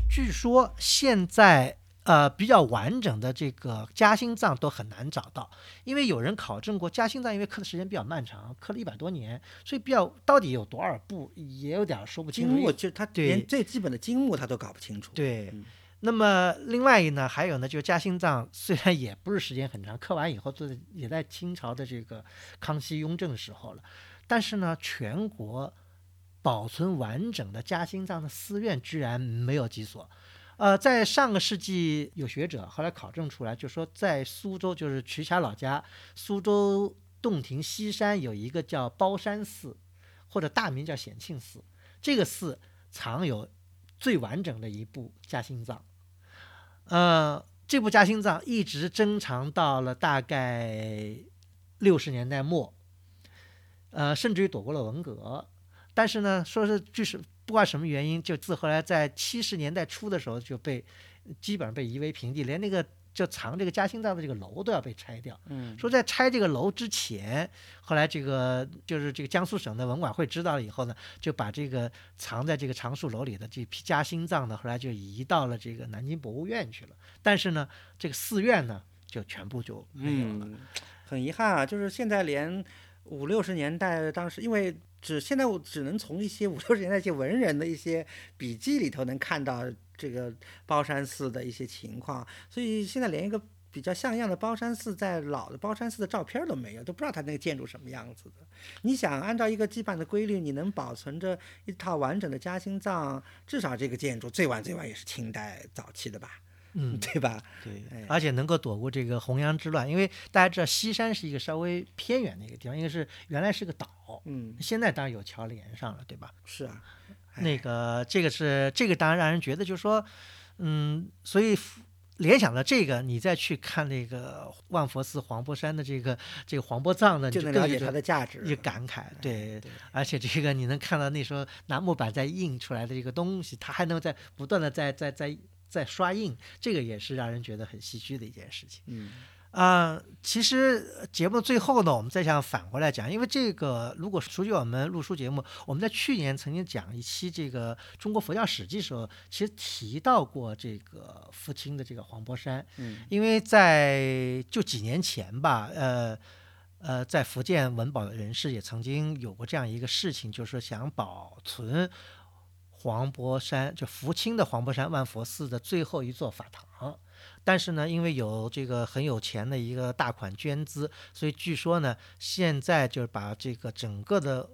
Speaker 2: 据说现在。呃，比较完整的这个夹心藏都很难找到，因为有人考证过夹心藏，因为刻的时间比较漫长，刻了一百多年，所以比较到底有多少部也有点说不清。
Speaker 1: 经木就他连最基本的经木他都搞不清楚。
Speaker 2: 对，那么另外一呢，还有呢，就是嘉兴藏虽然也不是时间很长，刻完以后都也在清朝的这个康熙、雍正时候了，但是呢，全国保存完整的嘉兴藏的寺院居然没有几所。呃，在上个世纪，有学者后来考证出来，就说在苏州，就是瞿霞老家，苏州洞庭西山有一个叫包山寺，或者大名叫显庆寺，这个寺藏有最完整的一部嘉兴藏。呃，这部嘉兴藏一直珍藏到了大概六十年代末，呃，甚至于躲过了文革，但是呢，说是据是。不管什么原因，就自后来在七十年代初的时候就被基本上被夷为平地，连那个就藏这个嘉兴藏的这个楼都要被拆掉。
Speaker 1: 嗯，
Speaker 2: 说在拆这个楼之前，后来这个就是这个江苏省的文管会知道了以后呢，就把这个藏在这个藏书楼里的这批嘉兴藏呢，后来就移到了这个南京博物院去了。但是呢，这个寺院呢，就全部就没有了。
Speaker 1: 嗯，很遗憾啊，就是现在连五六十年代当时，因为只现在我只能从一些 五六十年代一些文人的一些笔记里头能看到这个包山寺的一些情况，所以现在连一个比较像样的包山寺在老的包山寺的照片都没有，都不知道它那个建筑什么样子的。你想按照一个基本的规律，你能保存着一套完整的嘉兴藏，至少这个建筑最晚最晚也是清代早期的吧，
Speaker 2: 嗯，
Speaker 1: 对吧？
Speaker 2: 对
Speaker 1: 哎，
Speaker 2: 而且能够躲过这个洪阳之乱，因为大家知道西山是一个稍微偏远的一个地方，因为是原来是个岛，
Speaker 1: 嗯，
Speaker 2: 现在当然有桥连上了，对吧？
Speaker 1: 是啊，哎
Speaker 2: 那个这个是这个当然让人觉得就是说，嗯，所以联想到这个，你再去看那个万佛寺黄柏山的这个这个黄柏藏呢，
Speaker 1: 就能了解它的价值。
Speaker 2: 一感慨，对。
Speaker 1: 对，
Speaker 2: 而且这个你能看到那时候拿木板在印出来的这个东西，它还能在不断的在在在在刷印，这个也是让人觉得很唏嘘的一件事情。
Speaker 1: 嗯
Speaker 2: 啊、其实呃节目最后呢，我们再想反过来讲，因为这个如果熟悉我们录书节目，我们在去年曾经讲一期这个中国佛教史记的时候，其实提到过这个父亲的这个黄柏山，
Speaker 1: 嗯
Speaker 2: 因为在就几年前吧，呃。呃，在福建文保的人士也曾经有过这样一个事情，就是说想保存黄柏山，就福清的黄柏山万佛寺的最后一座法堂。但是呢，因为有这个很有钱的一个大款捐资，所以据说呢，现在就是把这个整个的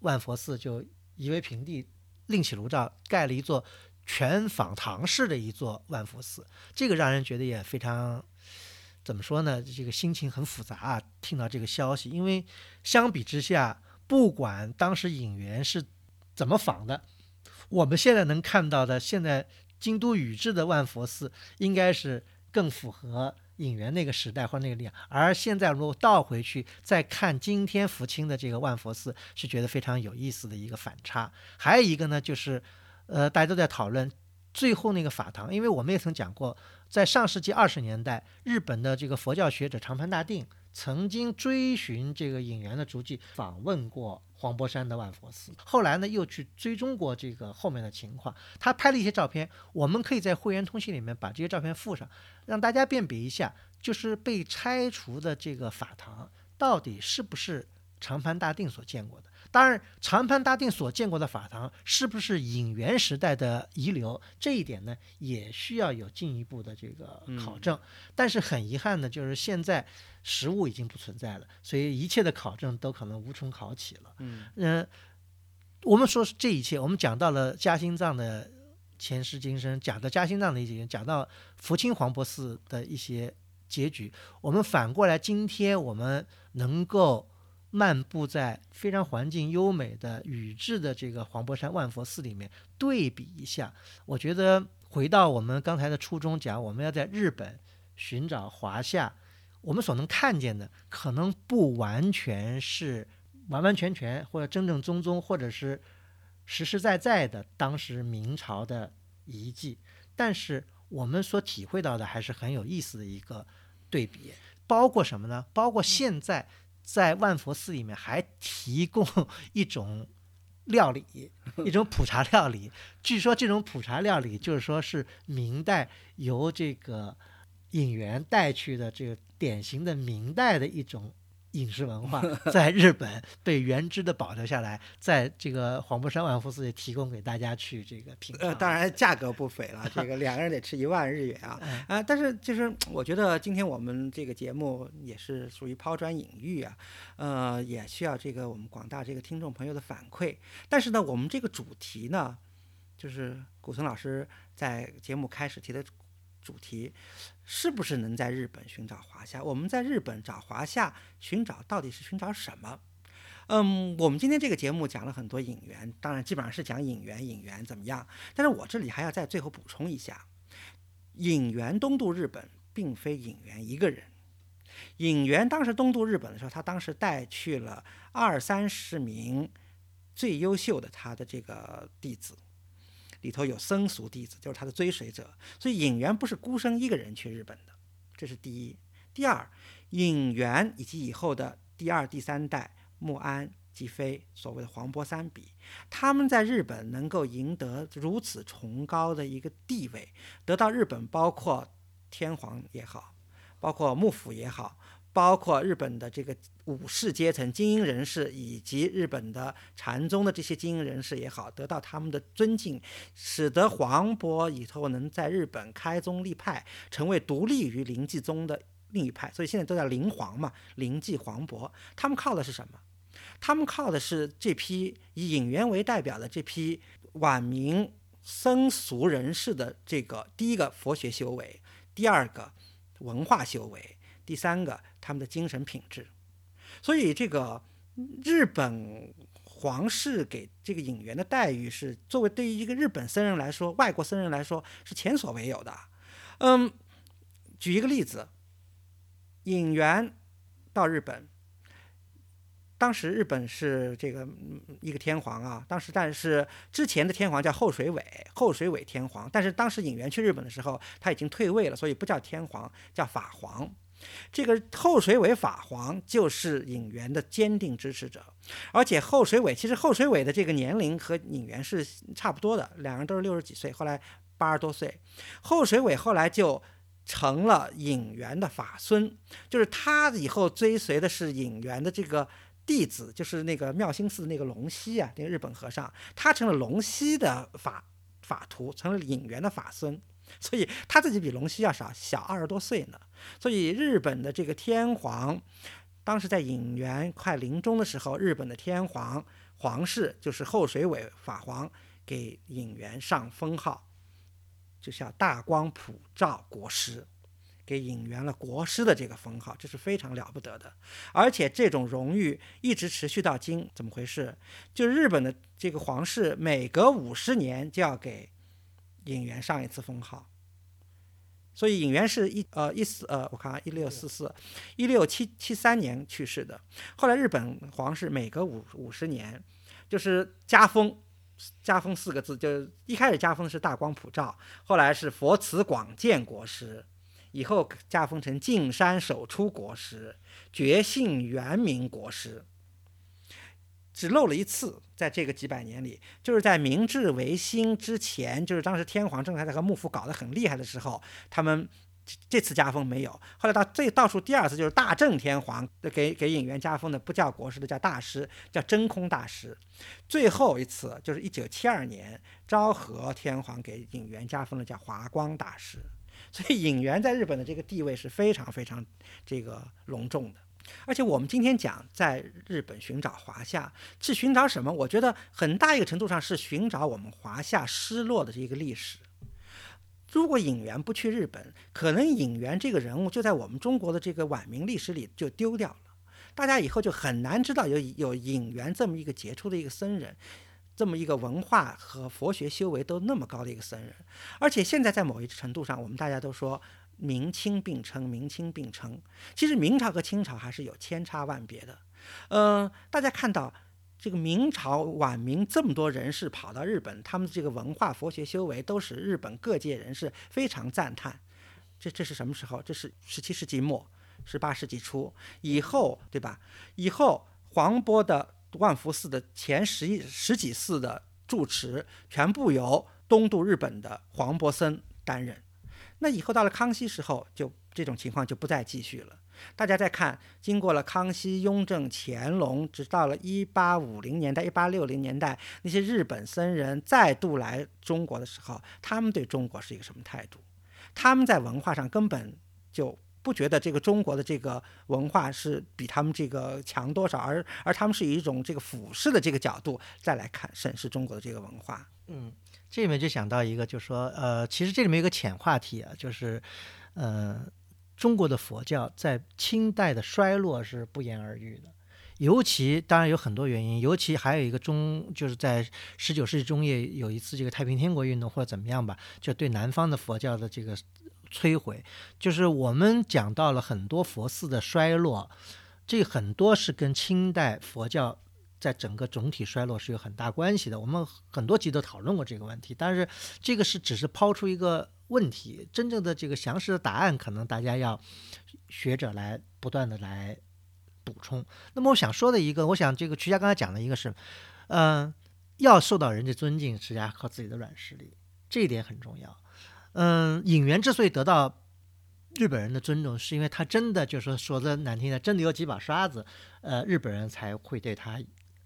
Speaker 2: 万佛寺就夷为平地，另起炉灶，盖了一座全仿唐式的一座万佛寺。这个让人觉得也非常。怎么说呢？这个心情很复杂啊。听到这个消息，因为相比之下，不管当时尹元是怎么仿的，我们现在能看到的，现在京都宇治的万佛寺应该是更符合尹元那个时代或那个力量。而现在如果倒回去再看今天福清的这个万佛寺，是觉得非常有意思的一个反差。还有一个呢，就是呃，大家都在讨论最后那个法堂，因为我们也曾讲过，在上世纪二十年代，日本的这个佛教学者长盘大定曾经追寻这个引元的足迹，访问过黄柏山的万佛寺。后来呢，又去追踪过这个后面的情况。他拍了一些照片，我们可以在会员通信里面把这些照片附上，让大家辨别一下，就是被拆除的这个法堂到底是不是长盘大定所见过的。当然，长盘大定所见过的法堂是不是隐元时代的遗留，这一点呢，也需要有进一步的这个考证。但是很遗憾的，就是现在实物已经不存在了，所以一切的考证都可能无从考起了。
Speaker 1: 嗯
Speaker 2: 嗯、我们说这一切，我们讲到了嘉兴藏的前世今生，讲到嘉兴藏的一些，讲到福清黄柏寺的一些结局。我们反过来，今天我们能够漫步在非常环境优美的宇治的这个黄柏山万佛寺里面，对比一下，我觉得回到我们刚才的初衷讲，我们要在日本寻找华夏，我们所能看见的，可能不完全是完完全全或者正正宗宗，或者是实实在在的当时明朝的遗迹，但是我们所体会到的还是很有意思的一个对比，包括什么呢？包括现在在万佛寺里面还提供 一种料理，一种普茶料理。据说这种普茶料理就是说是明代由这个引元带去的这个典型的明代的一种饮食文化，在日本被原汁的保留下来，在这个黄柏山万福寺也提供给大家去这个品尝。
Speaker 1: 呃，当然价格不菲了，这个两个人得吃一万日元啊
Speaker 2: 哎
Speaker 1: 啊！但是就是我觉得今天我们这个节目也是属于抛砖引玉啊，呃，也需要这个我们广大这个听众朋友的反馈。但是呢，我们这个主题呢，就是古村老师在节目开始提的主题，是不是能在日本寻找华夏？我们在日本找华夏，寻找到底是寻找什么？嗯，我们今天这个节目讲了很多引援，当然基本上是讲引援，引援怎么样？但是我这里还要在最后补充一下，引援东渡日本并非引援一个人。引援当时东渡日本的时候，他当时带去了二三十名最优秀的他的这个弟子，里头有僧俗弟子，就是他的追随者。所以引源不是孤身一个人去日本的，这是第一。第二，尹元以及以后的第二、第三代穆安、吉飞，所谓的黄波三比，他们在日本能够赢得如此崇高的一个地位，得到日本包括天皇也好，包括幕府也好。包括日本的这个武士阶层、精英人士，以及日本的禅宗的这些精英人士也好，得到他们的尊敬，使得黄渤以后能在日本开宗立派，成为独立于临济宗的另一派。所以现在都叫临黄嘛，临济黄渤。他们靠的是什么？他们靠的是这批以隐元为代表的这批晚明僧俗人士的这个第一个佛学修为，第二个文化修为。第三个，他们的精神品质，所以这个日本皇室给这个隐元的待遇是作为对于一个日本僧人来说，外国僧人来说是前所未有的。嗯，举一个例子，隐元到日本，当时日本是这个一个天皇啊，当时但是之前的天皇叫后水尾，后水尾天皇，但是当时隐元去日本的时候，他已经退位了，所以不叫天皇，叫法皇。这个后水尾法皇就是尹元的坚定支持者，而且后水尾其实后水尾的这个年龄和尹元是差不多的，两人都是六十几岁，后来八十多岁。后水尾后来就成了尹元的法孙，就是他以后追随的是尹元的这个弟子，就是那个妙心寺那个龙溪啊，那个日本和尚，他成了龙溪的法法徒，成了尹元的法孙。所以他自己比龙溪要少小二十多岁呢。所以日本的这个天皇，当时在隐元快临终的时候，日本的天皇皇室就是后水尾法皇给隐元上封号，就叫大光普照国师，给隐元了国师的这个封号，这是非常了不得的。而且这种荣誉一直持续到今，怎么回事？就日本的这个皇室每隔五十年就要给。引元上一次封号，所以引元是一呃一四呃我看一六四四一六七七三年去世的。后来日本皇室每隔五五十年就是加封，加封四个字，就一开始加封是大光普照，后来是佛慈广建国师，以后加封成净山首出国师、觉性元明国师。只漏了一次，在这个几百年里，就是在明治维新之前，就是当时天皇正还在和幕府搞得很厉害的时候，他们这次加封没有。后来到最倒数第二次，就是大正天皇给给尹元加封的，不叫国师的，叫大师，叫真空大师。最后一次就是一九七二年，昭和天皇给尹元加封的，叫华光大师。所以尹元在日本的这个地位是非常非常这个隆重的。而且我们今天讲在日本寻找华夏，是寻找什么？我觉得很大一个程度上是寻找我们华夏失落的这一个历史。如果尹元不去日本，可能尹元这个人物就在我们中国的这个晚明历史里就丢掉了，大家以后就很难知道有有尹元这么一个杰出的一个僧人，这么一个文化和佛学修为都那么高的一个僧人。而且现在在某一程度上，我们大家都说。明清并称，明清并称。其实明朝和清朝还是有千差万别的。嗯，大家看到这个明朝晚明这么多人士跑到日本，他们这个文化佛学修为都使日本各界人士非常赞叹。这这是什么时候？这是十七世纪末，十八世纪初以后，对吧？以后黄渤的万福寺的前十一十几寺的住持，全部由东渡日本的黄渤僧担任。那以后到了康熙时候，就这种情况就不再继续了。大家再看，经过了康熙、雍正、乾隆，直到了一八五零年代、一八六零年代，那些日本僧人再度来中国的时候，他们对中国是一个什么态度？他们在文化上根本就不觉得这个中国的这个文化是比他们这个强多少，而而他们是以一种这个俯视的这个角度再来看审视中国的这个文化。
Speaker 2: 嗯。这里面就想到一个，就是说，呃，其实这里面有个浅话题啊，就是，呃，中国的佛教在清代的衰落是不言而喻的，尤其当然有很多原因，尤其还有一个中，就是在十九世纪中叶有一次这个太平天国运动或者怎么样吧，就对南方的佛教的这个摧毁，就是我们讲到了很多佛寺的衰落，这很多是跟清代佛教。在整个总体衰落是有很大关系的。我们很多集都讨论过这个问题，但是这个是只是抛出一个问题，真正的这个详实的答案，可能大家要学者来不断的来补充。那么我想说的一个，我想这个曲家刚才讲的一个是，嗯、要受到人家尊敬，实际上靠自己的软实力，这一点很重要。嗯，演员之所以得到日本人的尊重，是因为他真的就是说说的难听的，真的有几把刷子，呃，日本人才会对他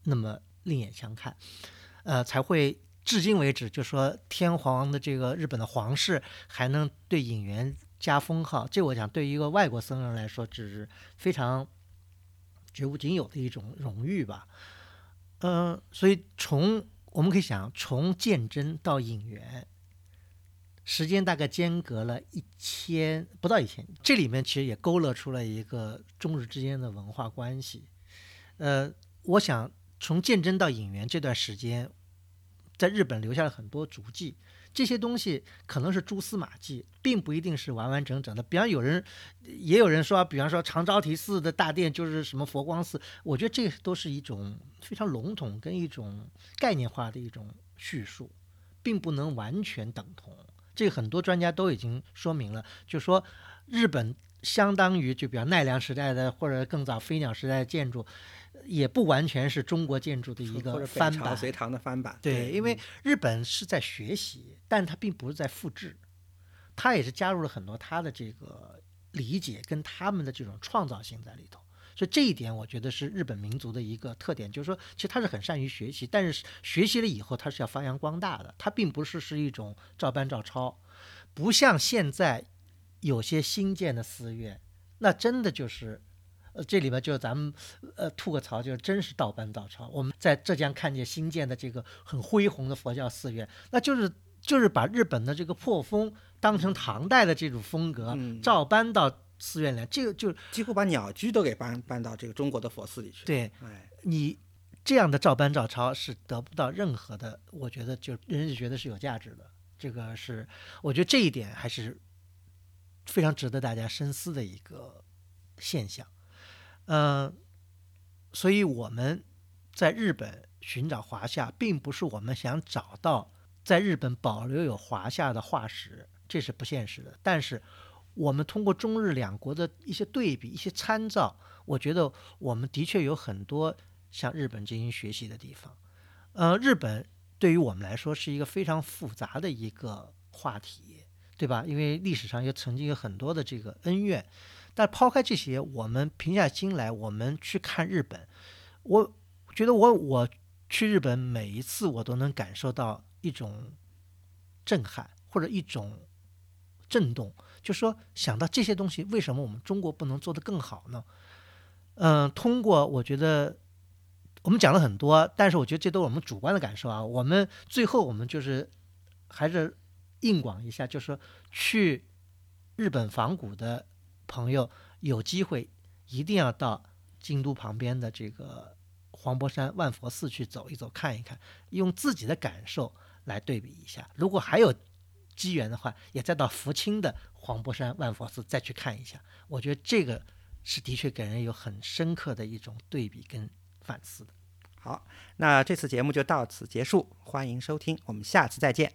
Speaker 2: 那么另眼相看，呃，才会至今为止就说天皇的这个日本的皇室还能对尹元加封号，这我想对于一个外国僧人来说，只是非常绝无仅有的一种荣誉吧。嗯、所以从我们可以想，从鉴真到引元，时间大概间隔了一千不到一千，这里面其实也勾勒出了一个中日之间的文化关系。呃，我想从鉴真到尹元这段时间，在日本留下了很多足迹，这些东西可能是蛛丝马迹，并不一定是完完整整的。比方有人，也有人说，比方说长招提寺的大殿就是什么佛光寺，我觉得这都是一种非常笼统跟一种概念化的一种叙述，并不能完全等同。这很多专家都已经说明了，就说日本相当于就比方奈良时代的或者更早飞鸟时代的建筑，也不完全是中国建筑的一个翻版。
Speaker 1: 隋唐的翻版。
Speaker 2: 对，因为日本是在学习，但它并不是在复制，它也是加入了很多它的这个理解跟他们的这种创造性在里头。所以这一点，我觉得是日本民族的一个特点，就是说，其实他是很善于学习，但是学习了以后，他是要发扬光大的，他并不是是一种照搬照抄，不像现在有些新建的寺院，那真的就是。呃，这里边就是咱们呃吐个槽，就是真是盗版照抄。我们在浙江看见新建的这个很恢宏的佛教寺院，那就是就是把日本的这个破风当成唐代的这种风格，
Speaker 1: 嗯
Speaker 2: 照搬到寺院来。这个就
Speaker 1: 几乎把鸟居都给搬搬到这个中国的佛寺里去。，
Speaker 2: 对
Speaker 1: 哎，
Speaker 2: 你这样的照搬照抄是得不到任何的，我觉得就人家觉得是有价值的。这个是我觉得这一点还是非常值得大家深思的一个现象。嗯、所以我们在日本寻找华夏，并不是我们想找到在日本保留有华夏的化石，这是不现实的。但是我们通过中日两国的一些对比、一些参照，我觉得我们的确有很多向日本进行学习的地方。呃，日本对于我们来说是一个非常复杂的一个话题，对吧？因为历史上也曾经有很多的这个恩怨，但抛开这些，我们平下心来，我们去看日本，我觉得我我去日本每一次我都能感受到一种震撼或者一种震动，就说想到这些东西，为什么我们中国不能做得更好呢？嗯，通过我觉得我们讲了很多，但是我觉得这都是我们主观的感受啊。我们最后我们就是还是硬广一下，就是说去日本仿古的朋友有机会一定要到京都旁边的这个黄柏山万佛寺去走一走、看一看，用自己的感受来对比一下。如果还有机缘的话，也再到福清的黄柏山万佛寺再去看一下。我觉得这个是的确给人有很深刻的一种对比跟反思的。
Speaker 1: 好，那这次节目就到此结束，欢迎收听，我们下次再见。